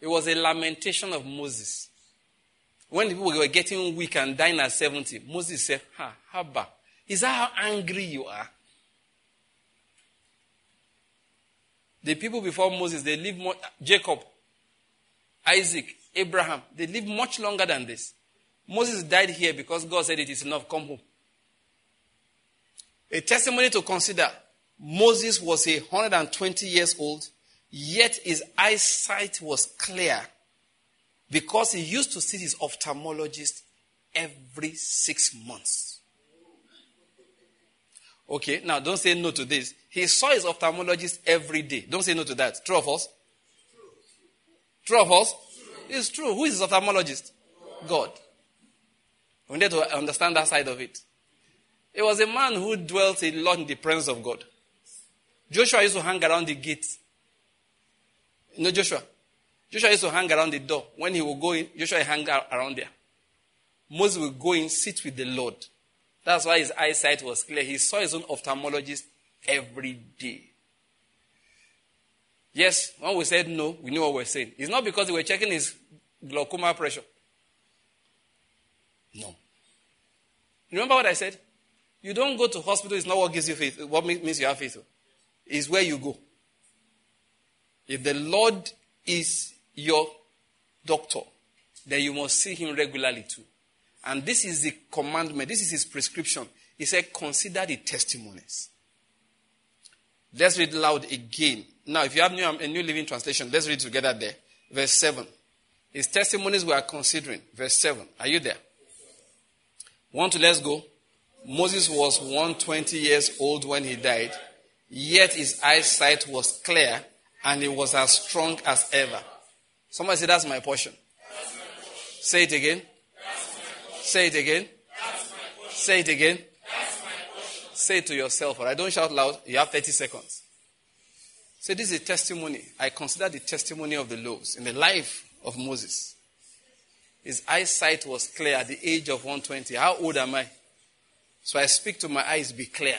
It was a lamentation of Moses. When the people were getting weak and dying at 70, Moses said, Ha, Haba, is that how angry you are? The people before Moses, they lived more, Jacob, Isaac, Abraham, they lived much longer than this. Moses died here because God said it is enough, come home. A testimony to consider Moses was a 120 years old, yet his eyesight was clear because he used to see his ophthalmologist every six months. Okay, now don't say no to this. He saw his ophthalmologist every day. Don't say no to that. True of us? True of us? It's true. Who is his ophthalmologist? God. We need to understand that side of it. It was a man who dwelt a lot in the presence of God. Joshua used to hang around the gate. You know Joshua? Joshua used to hang around the door. When he would go in, Joshua hang around there. Moses would go in, sit with the Lord. That's why his eyesight was clear. He saw his own ophthalmologist every day. Yes, when we said no, we knew what we were saying. It's not because we were checking his glaucoma pressure. No. Remember what I said? You don't go to hospital, it's not what gives you faith, what means you have faith. It's where you go. If the Lord is your doctor, then you must see him regularly too. And this is the commandment, this is his prescription. He said, consider the testimonies. Let's read loud again. Now, if you have new, um, a New Living Translation, let's read together there. Verse 7. His testimonies we are considering. Verse 7. Are you there? One to let's go. Moses was 120 years old when he died, yet his eyesight was clear and he was as strong as ever. Somebody say, That's my portion. That's my portion. Say it again. Say it again. Say it again. Say to yourself. All right, don't shout loud. You have 30 seconds. Say, this is a testimony. I consider the testimony of the loaves in the life of Moses. His eyesight was clear at the age of 120. How old am I? So I speak to my eyes, be clear.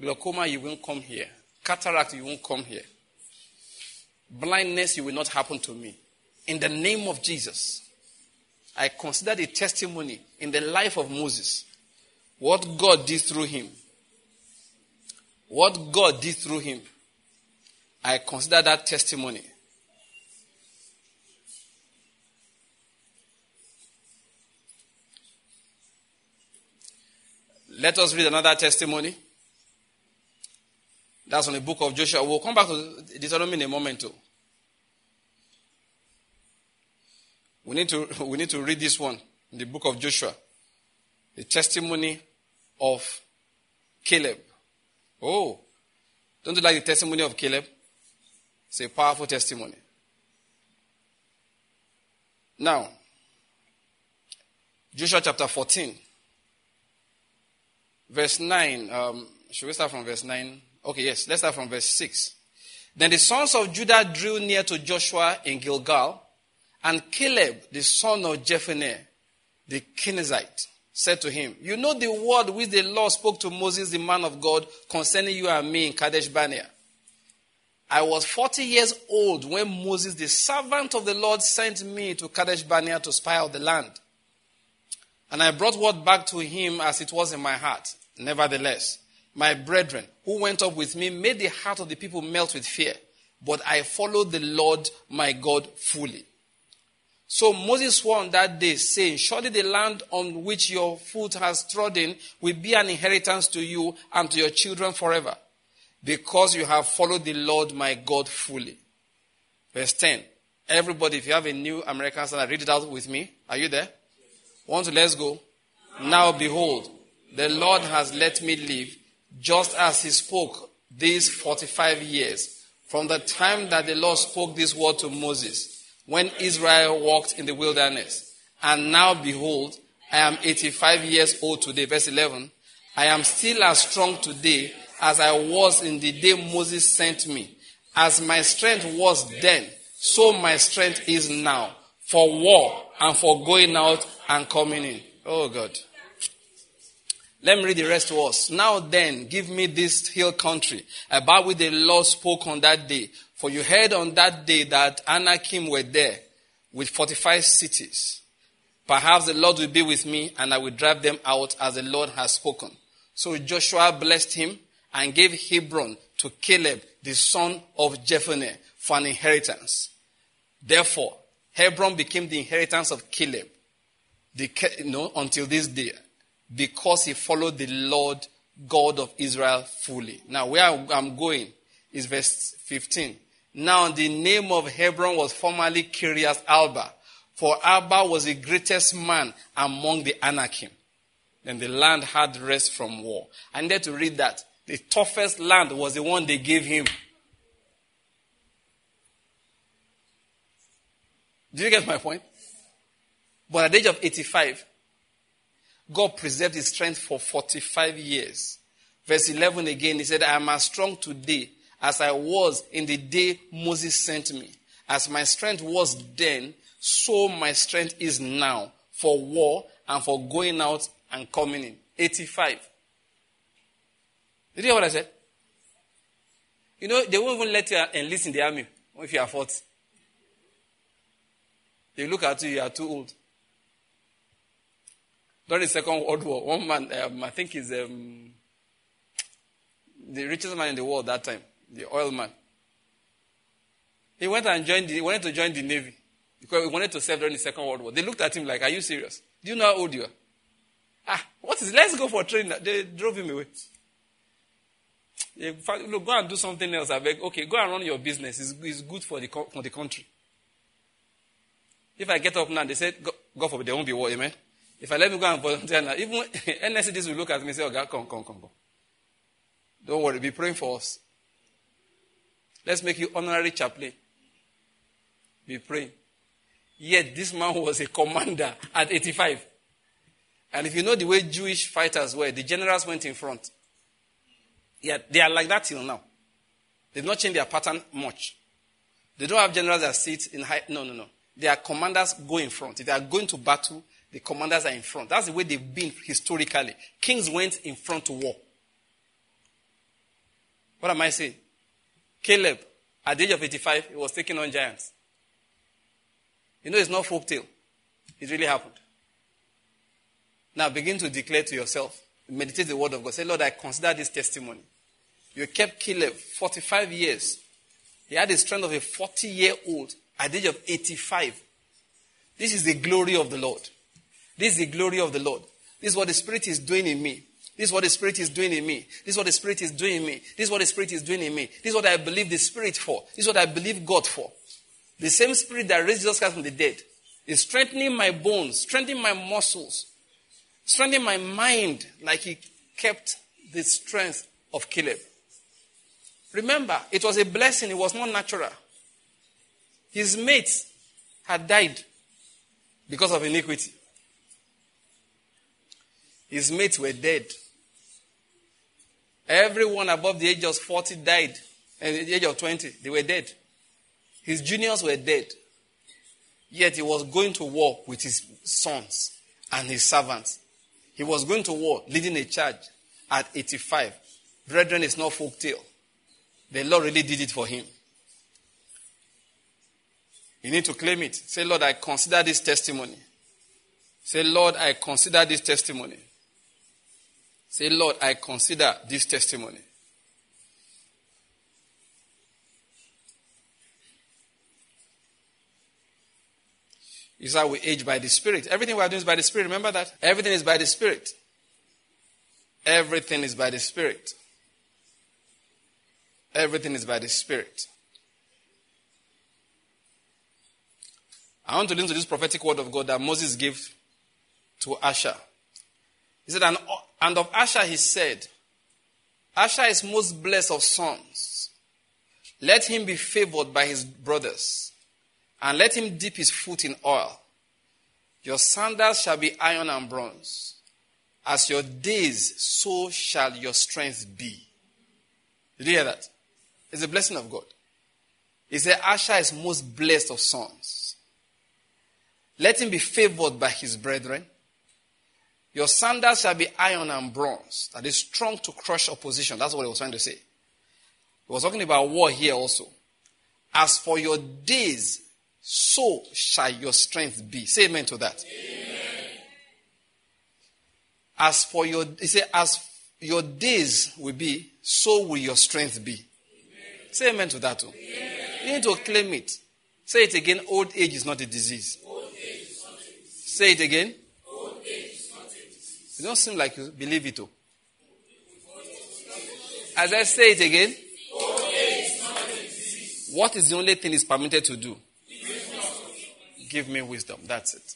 Glaucoma, you won't come here. Cataract, you won't come here. Blindness, you will not happen to me. In the name of Jesus, I consider the testimony in the life of Moses. What God did through him. What God did through him. I consider that testimony. Let us read another testimony. That's on the book of Joshua. We'll come back to Deuteronomy in a moment too. We need to (laughs) we need to read this one in the book of Joshua. The testimony of Caleb. Oh, don't you like the testimony of Caleb? It's a powerful testimony. Now, Joshua chapter 14, verse 9. Um, should we start from verse 9? Okay, yes, let's start from verse 6. Then the sons of Judah drew near to Joshua in Gilgal, and Caleb, the son of Jephunneh, the Kenizzite, said to him, You know the word which the Lord spoke to Moses, the man of God, concerning you and me in Kadesh Barnea. I was 40 years old when Moses, the servant of the Lord, sent me to Kadesh Barnea to spy out the land. And I brought word back to him as it was in my heart. Nevertheless, my brethren who went up with me made the heart of the people melt with fear. But I followed the Lord my God fully. So Moses swore on that day, saying, Surely the land on which your foot has trodden will be an inheritance to you and to your children forever, because you have followed the Lord my God fully. Verse 10. Everybody, if you have a new American standard, read it out with me. Are you there? Want to let's go? Now behold, the Lord has let me live just as he spoke these 45 years from the time that the Lord spoke this word to Moses when Israel walked in the wilderness. And now behold, I am 85 years old today. Verse 11. I am still as strong today as I was in the day Moses sent me. As my strength was then, so my strength is now for war and for going out and coming in. Oh God. Let me read the rest to us. Now then, give me this hill country about which the Lord spoke on that day. For you heard on that day that Anakim were there with 45 cities. Perhaps the Lord will be with me and I will drive them out as the Lord has spoken. So Joshua blessed him and gave Hebron to Caleb, the son of Jephunneh, for an inheritance. Therefore, Hebron became the inheritance of Caleb the, you know, until this day because he followed the Lord God of Israel fully. Now, where I'm going is verse 15. Now the name of Hebron was formerly Kiriath Alba, for Alba was the greatest man among the Anakim. Then the land had rest from war. I needed to read that. The toughest land was the one they gave him. Do you get my point? But at the age of 85, God preserved his strength for 45 years. Verse 11 again, he said, I am as strong today as I was in the day Moses sent me. As my strength was then, so my strength is now for war and for going out and coming in. 85. Did you hear what I said? You know, they won't even let you enlist in the army if you are 40. They look at you, you are too old. During the Second World War, one man, um, I think he's um, the richest man in the world at that time the oil man. He went and joined the, he wanted to join the Navy because he wanted to serve during the Second World War. They looked at him like, Are you serious? Do you know how old you are? Ah, what is let's go for training. They drove him away. look, go and do something else. I beg. Okay, go and run your business. It's, it's good for the, for the country. If I get up now, they said, God forbid, there won't be war, amen? If I let me go and volunteer now, even (laughs) NSCDs will look at me and say, oh, God, come, come, come, come. Don't worry, be praying for us. Let's make you honorary chaplain. Be praying. Yet this man was a commander at 85. And if you know the way Jewish fighters were, the generals went in front. Yeah, they are like that till now. They've not changed their pattern much. They don't have generals that sit in high. No, no, no. Their commanders go in front. If they are going to battle, the commanders are in front. That's the way they've been historically. Kings went in front to war. What am I saying? Caleb, at the age of 85, he was taking on giants. You know, it's not folk tale. It really happened. Now begin to declare to yourself, meditate the word of God. Say, Lord, I consider this testimony. You kept Caleb 45 years. He had the strength of a 40 year old at the age of 85. This is the glory of the Lord. This is the glory of the Lord. This is what the Spirit is doing in me. This is what the Spirit is doing in me. This is what the Spirit is doing in me. This is what the Spirit is doing in me. This is what I believe the Spirit for. This is what I believe God for. The same Spirit that raised Jesus Christ from the dead is strengthening my bones, strengthening my muscles, strengthening my mind like He kept the strength of Caleb. Remember, it was a blessing, it was not natural. His mates had died because of iniquity. His mates were dead. Everyone above the age of 40 died. At the age of 20, they were dead. His juniors were dead. Yet he was going to war with his sons and his servants. He was going to war, leading a charge at 85. Brethren, it's not folk tale. The Lord really did it for him. You need to claim it. Say, Lord, I consider this testimony. Say, Lord, I consider this testimony. Say, Lord, I consider this testimony. Is how we age by the Spirit. Everything we are doing is by the Spirit. Remember that? Everything is by the Spirit. Everything is by the Spirit. Everything is by the Spirit. I want to listen to this prophetic word of God that Moses gave to Asher. He said, and, and of Asher he said, Asher is most blessed of sons. Let him be favored by his brothers, and let him dip his foot in oil. Your sandals shall be iron and bronze. As your days, so shall your strength be. Did you hear that? It's a blessing of God. He said, Asher is most blessed of sons. Let him be favored by his brethren. Your sandals shall be iron and bronze, that is strong to crush opposition. That's what he was trying to say. He was talking about war here also. As for your days, so shall your strength be. Say amen to that. Amen. As for your, he said, as your days will be, so will your strength be. Amen. Say amen to that too. Amen. You need to claim it. Say it again. Old age is not a disease. Is not a disease. Say it again. It don't seem like you believe it. Too. As I say it again, what is the only thing is permitted to do? Give me wisdom. That's it.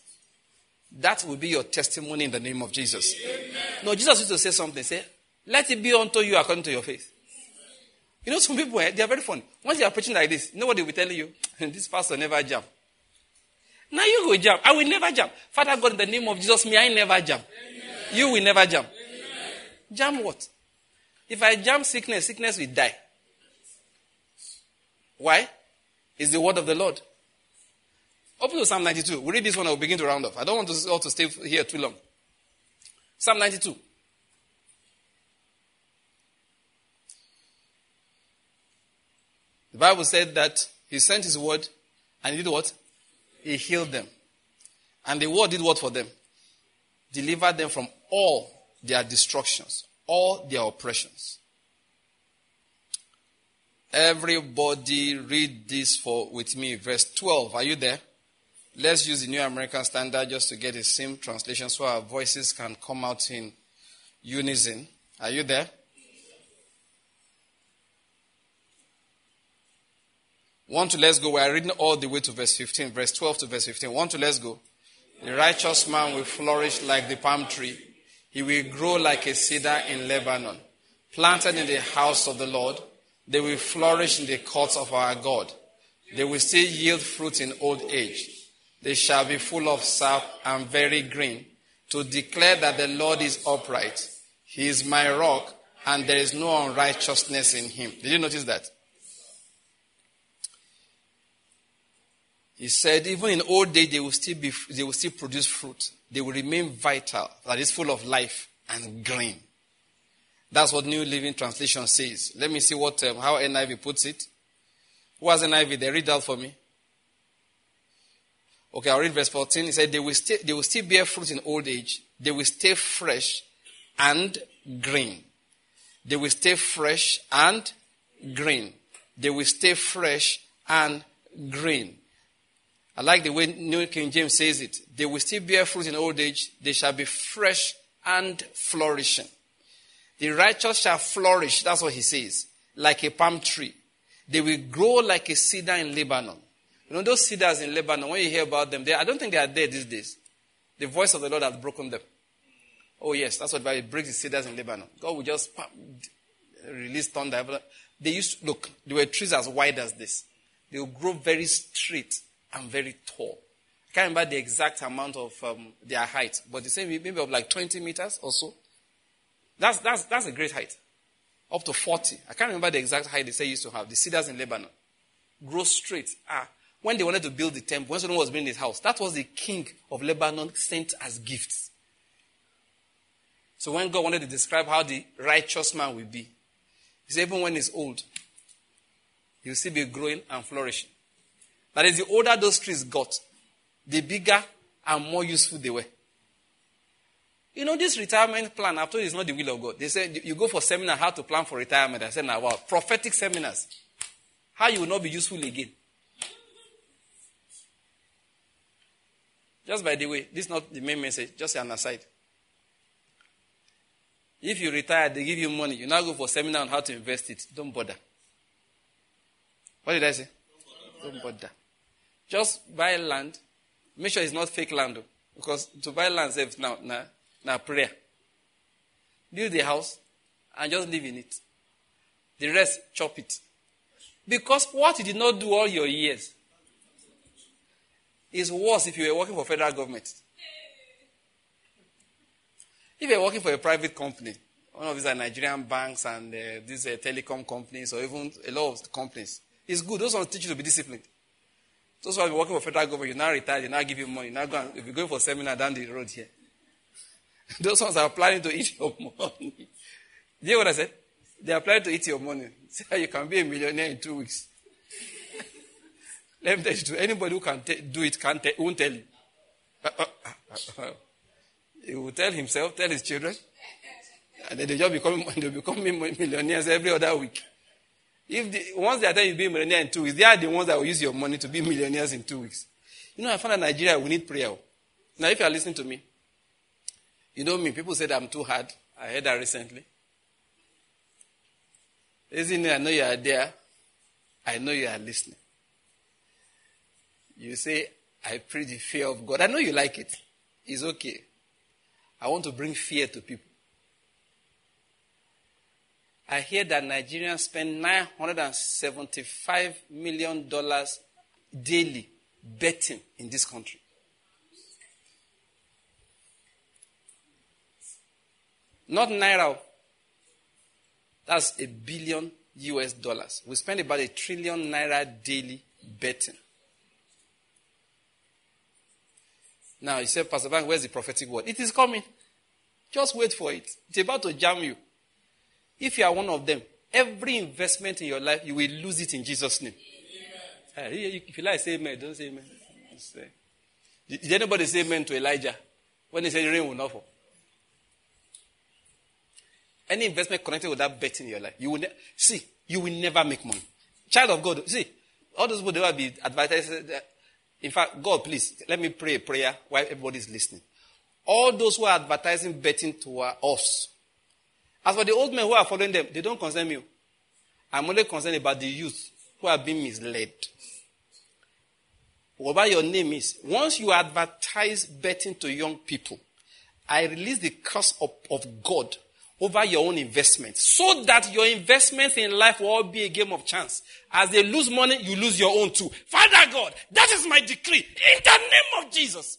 That will be your testimony in the name of Jesus. No, Jesus used to say something. Say, let it be unto you according to your faith. You know, some people, eh, they are very funny. Once you are preaching like this, you know what they will tell you? (laughs) this pastor never jump. Now you go jump. I will never jump. Father God, in the name of Jesus, may I never jump. You will never jump. Amen. Jump what? If I jump sickness, sickness will die. Why? It's the word of the Lord. Open to Psalm 92. we read this one, I will begin to round off. I don't want to all to stay here too long. Psalm 92. The Bible said that he sent his word and he did what? He healed them. And the word did what for them? Delivered them from all their destructions, all their oppressions. Everybody read this for with me. Verse 12. Are you there? Let's use the New American Standard just to get the same translation so our voices can come out in unison. Are you there? One to let's go. We are reading all the way to verse 15, verse 12 to verse 15. One to let's go. The righteous man will flourish like the palm tree. He will grow like a cedar in Lebanon. Planted in the house of the Lord, they will flourish in the courts of our God. They will still yield fruit in old age. They shall be full of sap and very green to declare that the Lord is upright. He is my rock and there is no unrighteousness in him. Did you notice that? He said, even in old age, they will still be, they will still produce fruit. They will remain vital, that is full of life and green. That's what New Living Translation says. Let me see what, um, how NIV puts it. Who has NIV? They read out for me. Okay, I'll read verse 14. He said, they will, stay, they will still bear fruit in old age. They will stay fresh and green. They will stay fresh and green. They will stay fresh and green. I like the way New King James says it. They will still bear fruit in old age. They shall be fresh and flourishing. The righteous shall flourish. That's what he says. Like a palm tree. They will grow like a cedar in Lebanon. You know, those cedars in Lebanon, when you hear about them, they, I don't think they are there these days. The voice of the Lord has broken them. Oh, yes, that's what Bible breaks the cedars in Lebanon. God will just release thunder. They used to, look, there were trees as wide as this. They will grow very straight and very tall. I can't remember the exact amount of um, their height, but they say maybe of like 20 meters or so. That's, that's, that's a great height. Up to 40. I can't remember the exact height they say used to have. The cedars in Lebanon. Grow straight. Ah, when they wanted to build the temple, when someone was building his house, that was the king of Lebanon sent as gifts. So when God wanted to describe how the righteous man will be, he said, even when he's old, he'll still be growing and flourishing. That is, the older those trees got, the bigger and more useful they were. You know, this retirement plan, told you, it's not the will of God. They said you go for seminar how to plan for retirement. I said, now, wow, prophetic seminars. How you will not be useful again. Just by the way, this is not the main message, just an aside. If you retire, they give you money. You now go for seminar on how to invest it. Don't bother. What did I say? Don't bother. Just buy land. Make sure it's not fake land. Because to buy land saves now, now, now prayer. Build the house and just live in it. The rest, chop it. Because what you did not do all your years is worse if you were working for federal government. If you're working for a private company, one of these are Nigerian banks and uh, these uh, telecom companies or even a lot of companies, it's good. Those ones teach you to be disciplined. Those who are working for federal government, you now retire, they now give you money. Now go and, if you're going for seminar down the road here. (laughs) Those ones are planning to eat your (laughs) money. Do you hear what I said? They are planning to eat your money. How you can be a millionaire in two weeks. (laughs) Let me tell you, anybody who can t- do it can't t- won't tell you. Uh, uh, uh, he will tell himself, tell his children, and then they just become they become millionaires every other week. If the, once they are telling you to be a millionaire in two weeks, they are the ones that will use your money to be millionaires in two weeks. You know, I found that Nigeria, we need prayer. Now, if you are listening to me, you know me, people said I'm too hard. I heard that recently. Isn't it? I know you are there. I know you are listening. You say, I pray the fear of God. I know you like it. It's okay. I want to bring fear to people. I hear that Nigerians spend $975 million daily betting in this country. Not naira. That's a billion US dollars. We spend about a trillion naira daily betting. Now, you say, Pastor Bank, where's the prophetic word? It is coming. Just wait for it. It's about to jam you. If you are one of them, every investment in your life, you will lose it in Jesus' name. Amen. Uh, if you like, say amen. Don't say amen. Say. Did anybody say amen to Elijah when he said the rain will not fall? Any investment connected with that bet in your life, you will ne- see, you will never make money. Child of God, see, all those people they will be advertising. Uh, in fact, God, please let me pray a prayer while everybody is listening. All those who are advertising betting to us, as for the old men who are following them, they don't concern me. I'm only concerned about the youth who are being misled. Whatever your name is, once you advertise betting to young people, I release the curse of, of God over your own investments so that your investments in life will all be a game of chance. As they lose money, you lose your own too. Father God, that is my decree in the name of Jesus.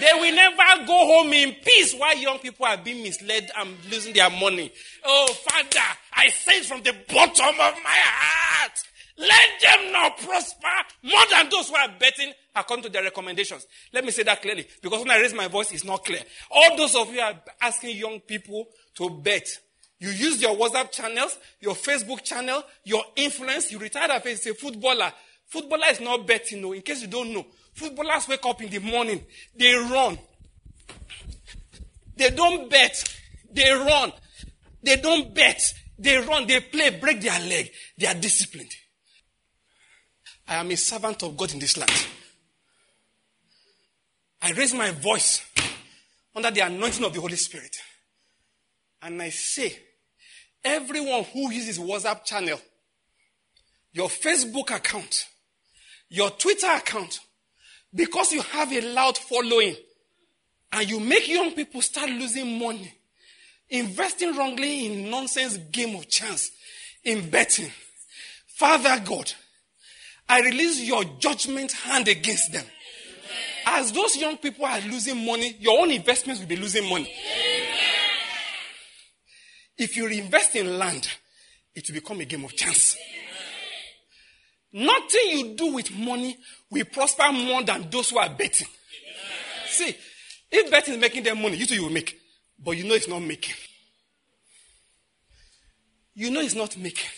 They will never go home in peace while young people are being misled and losing their money. Oh, Father, I say it from the bottom of my heart Let them not prosper more than those who are betting according to their recommendations. Let me say that clearly because when I raise my voice, it's not clear. All those of you are asking young people to bet. You use your WhatsApp channels, your Facebook channel, your influence. You retired as a footballer. Footballer is not betting, no, in case you don't know. Footballers wake up in the morning, they run. They don't bet, they run. They don't bet, they run, they play, break their leg. They are disciplined. I am a servant of God in this land. I raise my voice under the anointing of the Holy Spirit. And I say, everyone who uses WhatsApp channel, your Facebook account, your Twitter account, because you have a loud following, and you make young people start losing money, investing wrongly in nonsense game of chance, in betting. Father God, I release your judgment hand against them. As those young people are losing money, your own investments will be losing money. If you invest in land, it will become a game of chance. Nothing you do with money will prosper more than those who are betting. See, if betting is making them money, you too you will make. But you know it's not making. You know it's not making.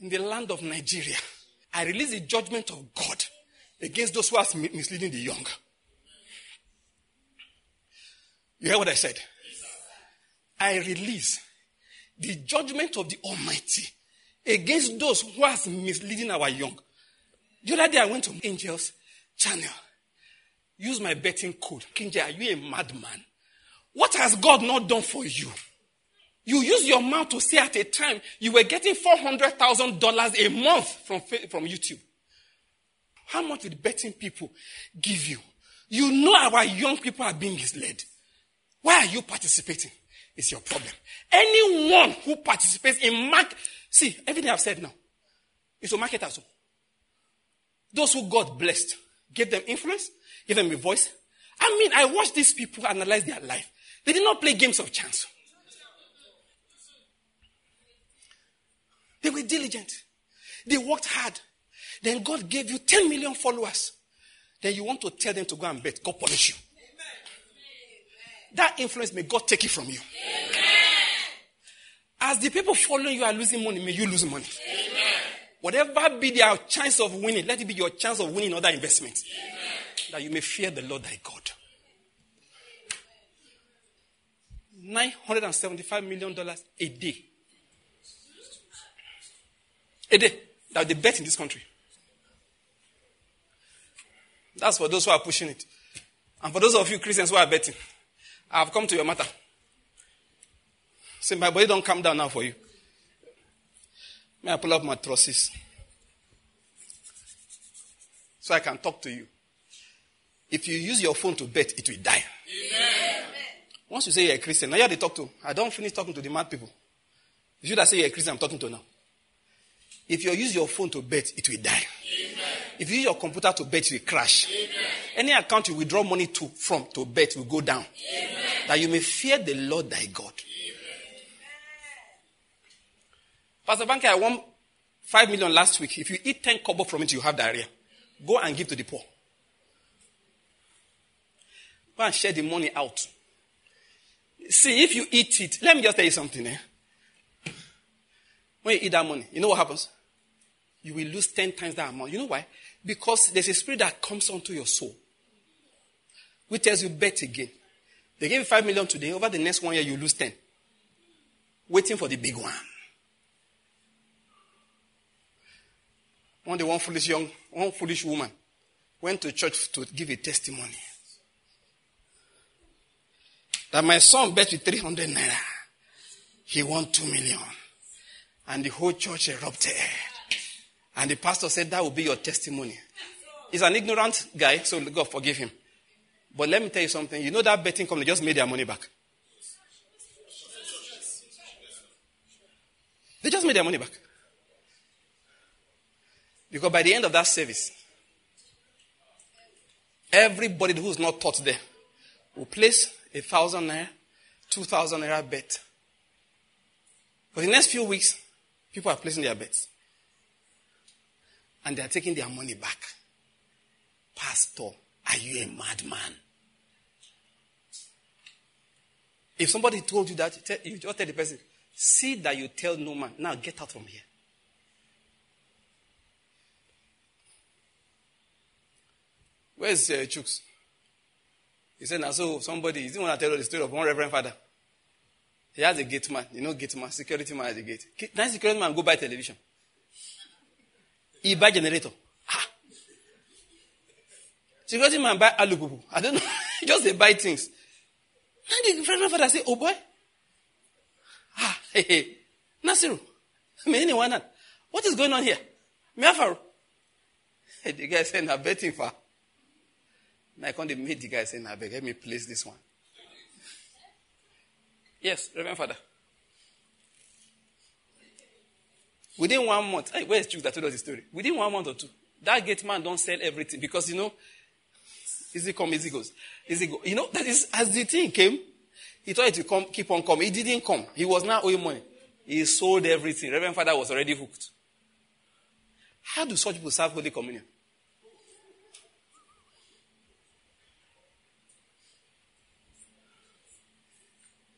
In the land of Nigeria, I release the judgment of God against those who are misleading the young. You hear what I said? I release the judgment of the Almighty against those who are misleading our young. The other day I went to Angels channel. Use my betting code. Kinja, are you a madman? What has God not done for you? You use your mouth to say at a time you were getting $400,000 a month from, from YouTube. How much did betting people give you? You know our young people are being misled. Why are you participating? It's your problem. Anyone who participates in mark, see, everything I've said now is a market as well. Oh. Those who God blessed, gave them influence, gave them a voice. I mean, I watched these people analyze their life. They did not play games of chance. They were diligent. They worked hard. Then God gave you 10 million followers. Then you want to tell them to go and bet. God punish you. That influence may God take it from you. As the people following you are losing money, may you lose money. Whatever be their chance of winning, let it be your chance of winning other investments. That you may fear the Lord thy God. $975 million a day a day that they bet in this country. That's for those who are pushing it. And for those of you Christians who are betting, I have come to your matter. Say, my body don't come down now for you. May I pull up my trusses so I can talk to you. If you use your phone to bet, it will die. Amen. Once you say you're a Christian, now you have to talk to. I don't finish talking to the mad people. If you should have say you're a Christian, I'm talking to now. If you use your phone to bet, it will die. Amen. If you use your computer to bet, it will crash. Amen. Any account you withdraw money to from to bet will go down. Amen. That you may fear the Lord thy God. Pastor Banker, I won five million last week. If you eat ten kobo from it, you have diarrhea. Go and give to the poor. Go and share the money out. See, if you eat it, let me just tell you something. Eh? When you eat that money, you know what happens? You will lose 10 times that amount. You know why? Because there's a spirit that comes onto your soul, which tells you bet again. They gave you 5 million today. Over the next one year, you lose 10. Waiting for the big one. One day, one foolish young, one foolish woman went to church to give a testimony. That my son bet with 300 naira. He won 2 million. And the whole church erupted. And the pastor said, That will be your testimony. He's an ignorant guy, so God forgive him. But let me tell you something. You know that betting company just made their money back. They just made their money back. Because by the end of that service, everybody who's not taught there will place a thousand naira, two thousand naira bet. For the next few weeks, People are placing their bets. and they are taking their money back. Pastor, are you a madman? If somebody told you that, you just tell the person, see that you tell no man. Now get out from here. Where's uh, Chooks? He said, now so somebody, he didn't want to tell you the story of one reverend father. He has a gate man. You know gate man, security man at the gate. That security man go buy television. He buy generator. Ah. Security man buy alupupu. I don't know. (laughs) Just they buy things. And the reverend father say, oh boy. Ah, hey, hey. Nasiru. Me anyone not. What is going on here? Me afaru. Hey, the guy said, I'm betting for. Now I can't meet the guy saying, I beg, let me place this one. Yes, Reverend Father. Within one month, hey, where is Chuck that told us the story? Within one month or two, that gate man don't sell everything because you know, easy come, easy goes. Easy go. You know, that is as the thing came, he tried to come, keep on coming. He didn't come. He was now owing money. He sold everything. Reverend Father was already hooked. How do such people serve Holy Communion?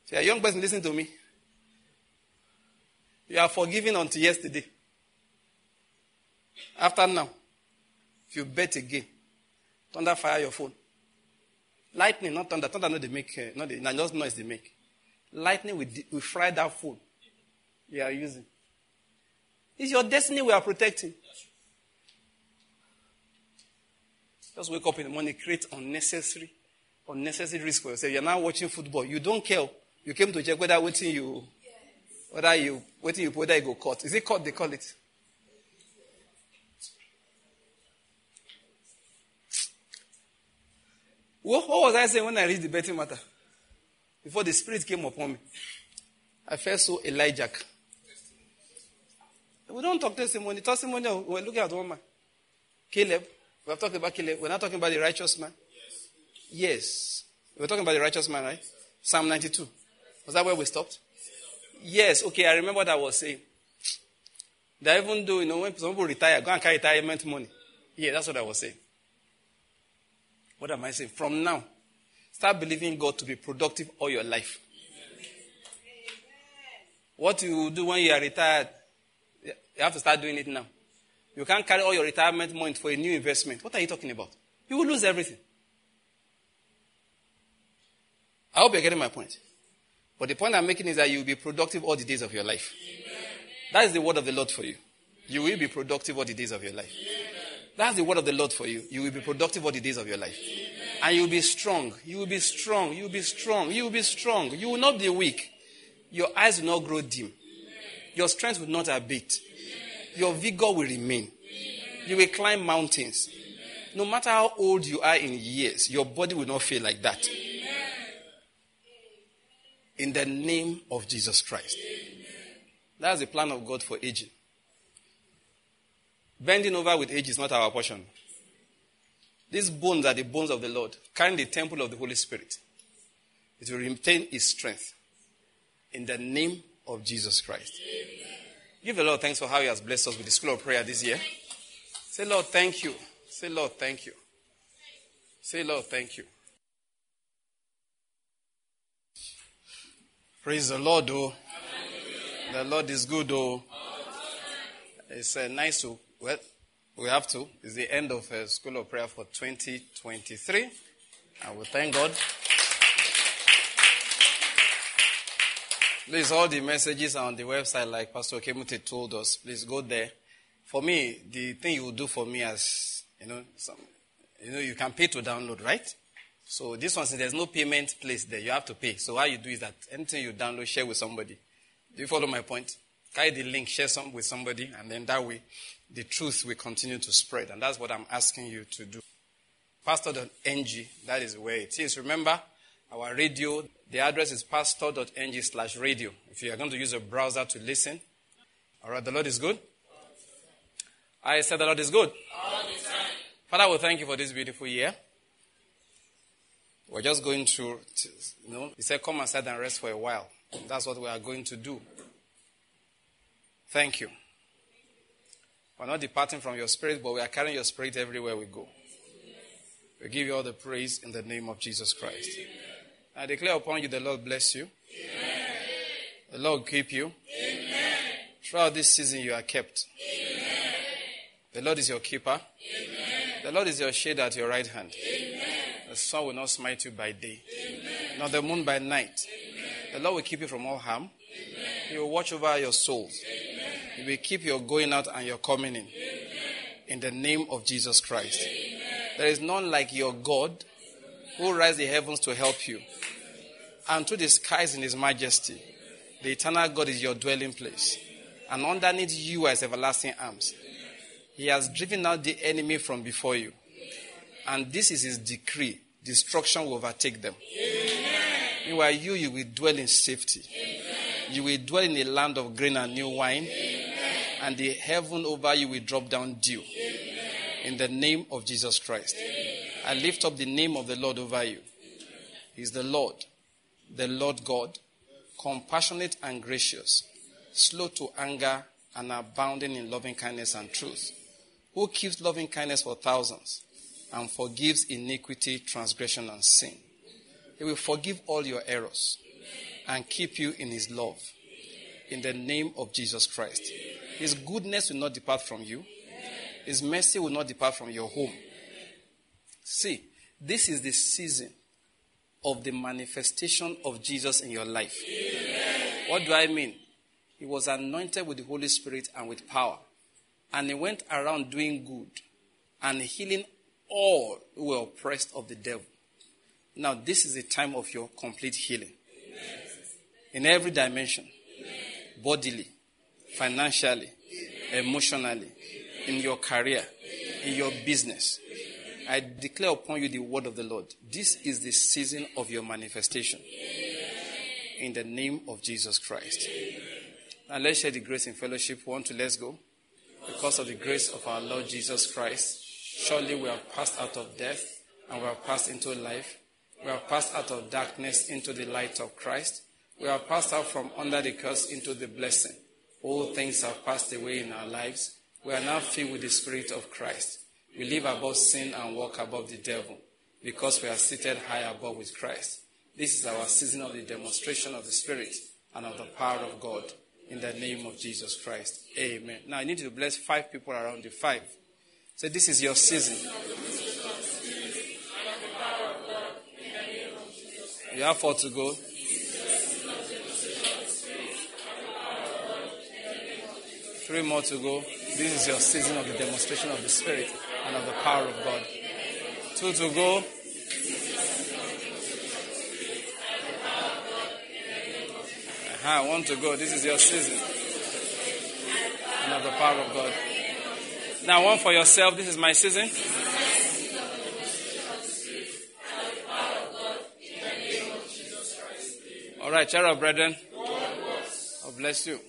So a young person, listen to me. You are forgiven until yesterday. After now, if you bet again, thunder fire your phone. Lightning, not thunder. Thunder, not they make, uh, not, the, not just noise they make. Lightning will, will fry that phone you are using. It's your destiny we are protecting. Just wake up in the morning, create unnecessary, unnecessary risk for yourself. You're now watching football. You don't care. You came to check whether waiting you, whether you, waiting you, whether you go cut. Is it cut? They call it. What, what was I saying when I read the betting matter? Before the spirit came upon me, I felt so Elijah. We don't talk testimony. Testimony, we're looking at one man. Caleb. We have talked about Caleb. We're not talking about the righteous man. Yes. yes. We're talking about the righteous man, right? Psalm 92. Was that where we stopped? Yes, okay, I remember what I was saying. That even though, you know, when some people retire, go and carry retirement money. Yeah, that's what I was saying. What am I saying? From now, start believing God to be productive all your life. What you do when you are retired, you have to start doing it now. You can't carry all your retirement money for a new investment. What are you talking about? You will lose everything. I hope you're getting my point. But the point I'm making is that you will be productive all the days of your life. Amen. That is the word of the Lord for you. You will be productive all the days of your life. Amen. That's the word of the Lord for you. You will be productive all the days of your life. And you will be strong. You will be strong. You will be strong. You will be strong. You will not be weak. Your eyes will not grow dim. Your strength will not abate. Your vigor will remain. You will climb mountains. No matter how old you are in years, your body will not feel like that. In the name of Jesus Christ. That's the plan of God for aging. Bending over with age is not our portion. These bones are the bones of the Lord, carrying the temple of the Holy Spirit. It will retain its strength. In the name of Jesus Christ. Amen. Give the Lord thanks for how He has blessed us with the school of prayer this year. Say, Lord, thank you. Say, Lord, thank you. Say, Lord, thank you. Praise the Lord, oh. The Lord is good, oh. It's uh, nice to, well, we have to. It's the end of uh, School of Prayer for 2023. And we thank God. Please, all the messages are on the website, like Pastor Kemuti told us. Please go there. For me, the thing you will do for me as, you know, some, you know, you can pay to download, right? So this one, there's no payment place there, you have to pay. So what you do is that anything you download, share with somebody. Do you follow my point? Carry the link, share some with somebody, and then that way the truth will continue to spread. And that's what I'm asking you to do. Pastor.ng, that is where it is. Remember, our radio, the address is pastor.ng slash radio. If you are going to use a browser to listen. All right, the Lord is good. I said the Lord is good. Father, we thank you for this beautiful year. We're just going to, you know, he said, come and sit and rest for a while. That's what we are going to do. Thank you. We're not departing from your spirit, but we are carrying your spirit everywhere we go. We give you all the praise in the name of Jesus Christ. I declare upon you the Lord bless you. Amen. The Lord keep you. Amen. Throughout this season, you are kept. Amen. The Lord is your keeper. The Lord is your shade at your right hand. The sun will not smite you by day, nor the moon by night. The Lord will keep you from all harm. He will watch over your souls. He will keep your going out and your coming in. In the name of Jesus Christ. There is none like your God who raised the heavens to help you and to the skies in his majesty. The eternal God is your dwelling place. And underneath you are his everlasting arms. He has driven out the enemy from before you. And this is his decree. Destruction will overtake them. Meanwhile, you, you will dwell in safety. Amen. You will dwell in a land of grain and new wine. Amen. And the heaven over you will drop down dew. Amen. In the name of Jesus Christ. I lift up the name of the Lord over you. He's the Lord, the Lord God, compassionate and gracious, slow to anger and abounding in loving kindness and truth, who keeps loving kindness for thousands and forgives iniquity, transgression, and sin. He will forgive all your errors and keep you in His love. In the name of Jesus Christ. His goodness will not depart from you, His mercy will not depart from your home. See, this is the season of the manifestation of Jesus in your life. What do I mean? He was anointed with the Holy Spirit and with power. And he went around doing good and healing all who were oppressed of the devil. Now, this is the time of your complete healing. In every dimension bodily, financially, emotionally, in your career, in your business. I declare upon you the word of the Lord. This is the season of your manifestation. In the name of Jesus Christ. Now let's share the grace in fellowship. One to let's go. Because of the grace of our Lord Jesus Christ, surely we have passed out of death and we have passed into life. We have passed out of darkness into the light of Christ. We have passed out from under the curse into the blessing. All things have passed away in our lives. We are now filled with the Spirit of Christ. We live above sin and walk above the devil because we are seated high above with Christ. This is our season of the demonstration of the Spirit and of the power of God in the name of Jesus Christ. Amen. Now I need to bless five people around you. Five. So this is your season. You have four to go. Three more to go. This is your season of the demonstration of the Spirit and of the power of God. Two to go. Uh-huh, one to go. This is your season. And of the power of God. Now, one for yourself. This is my season. All right, cheer up, brethren. God bless you.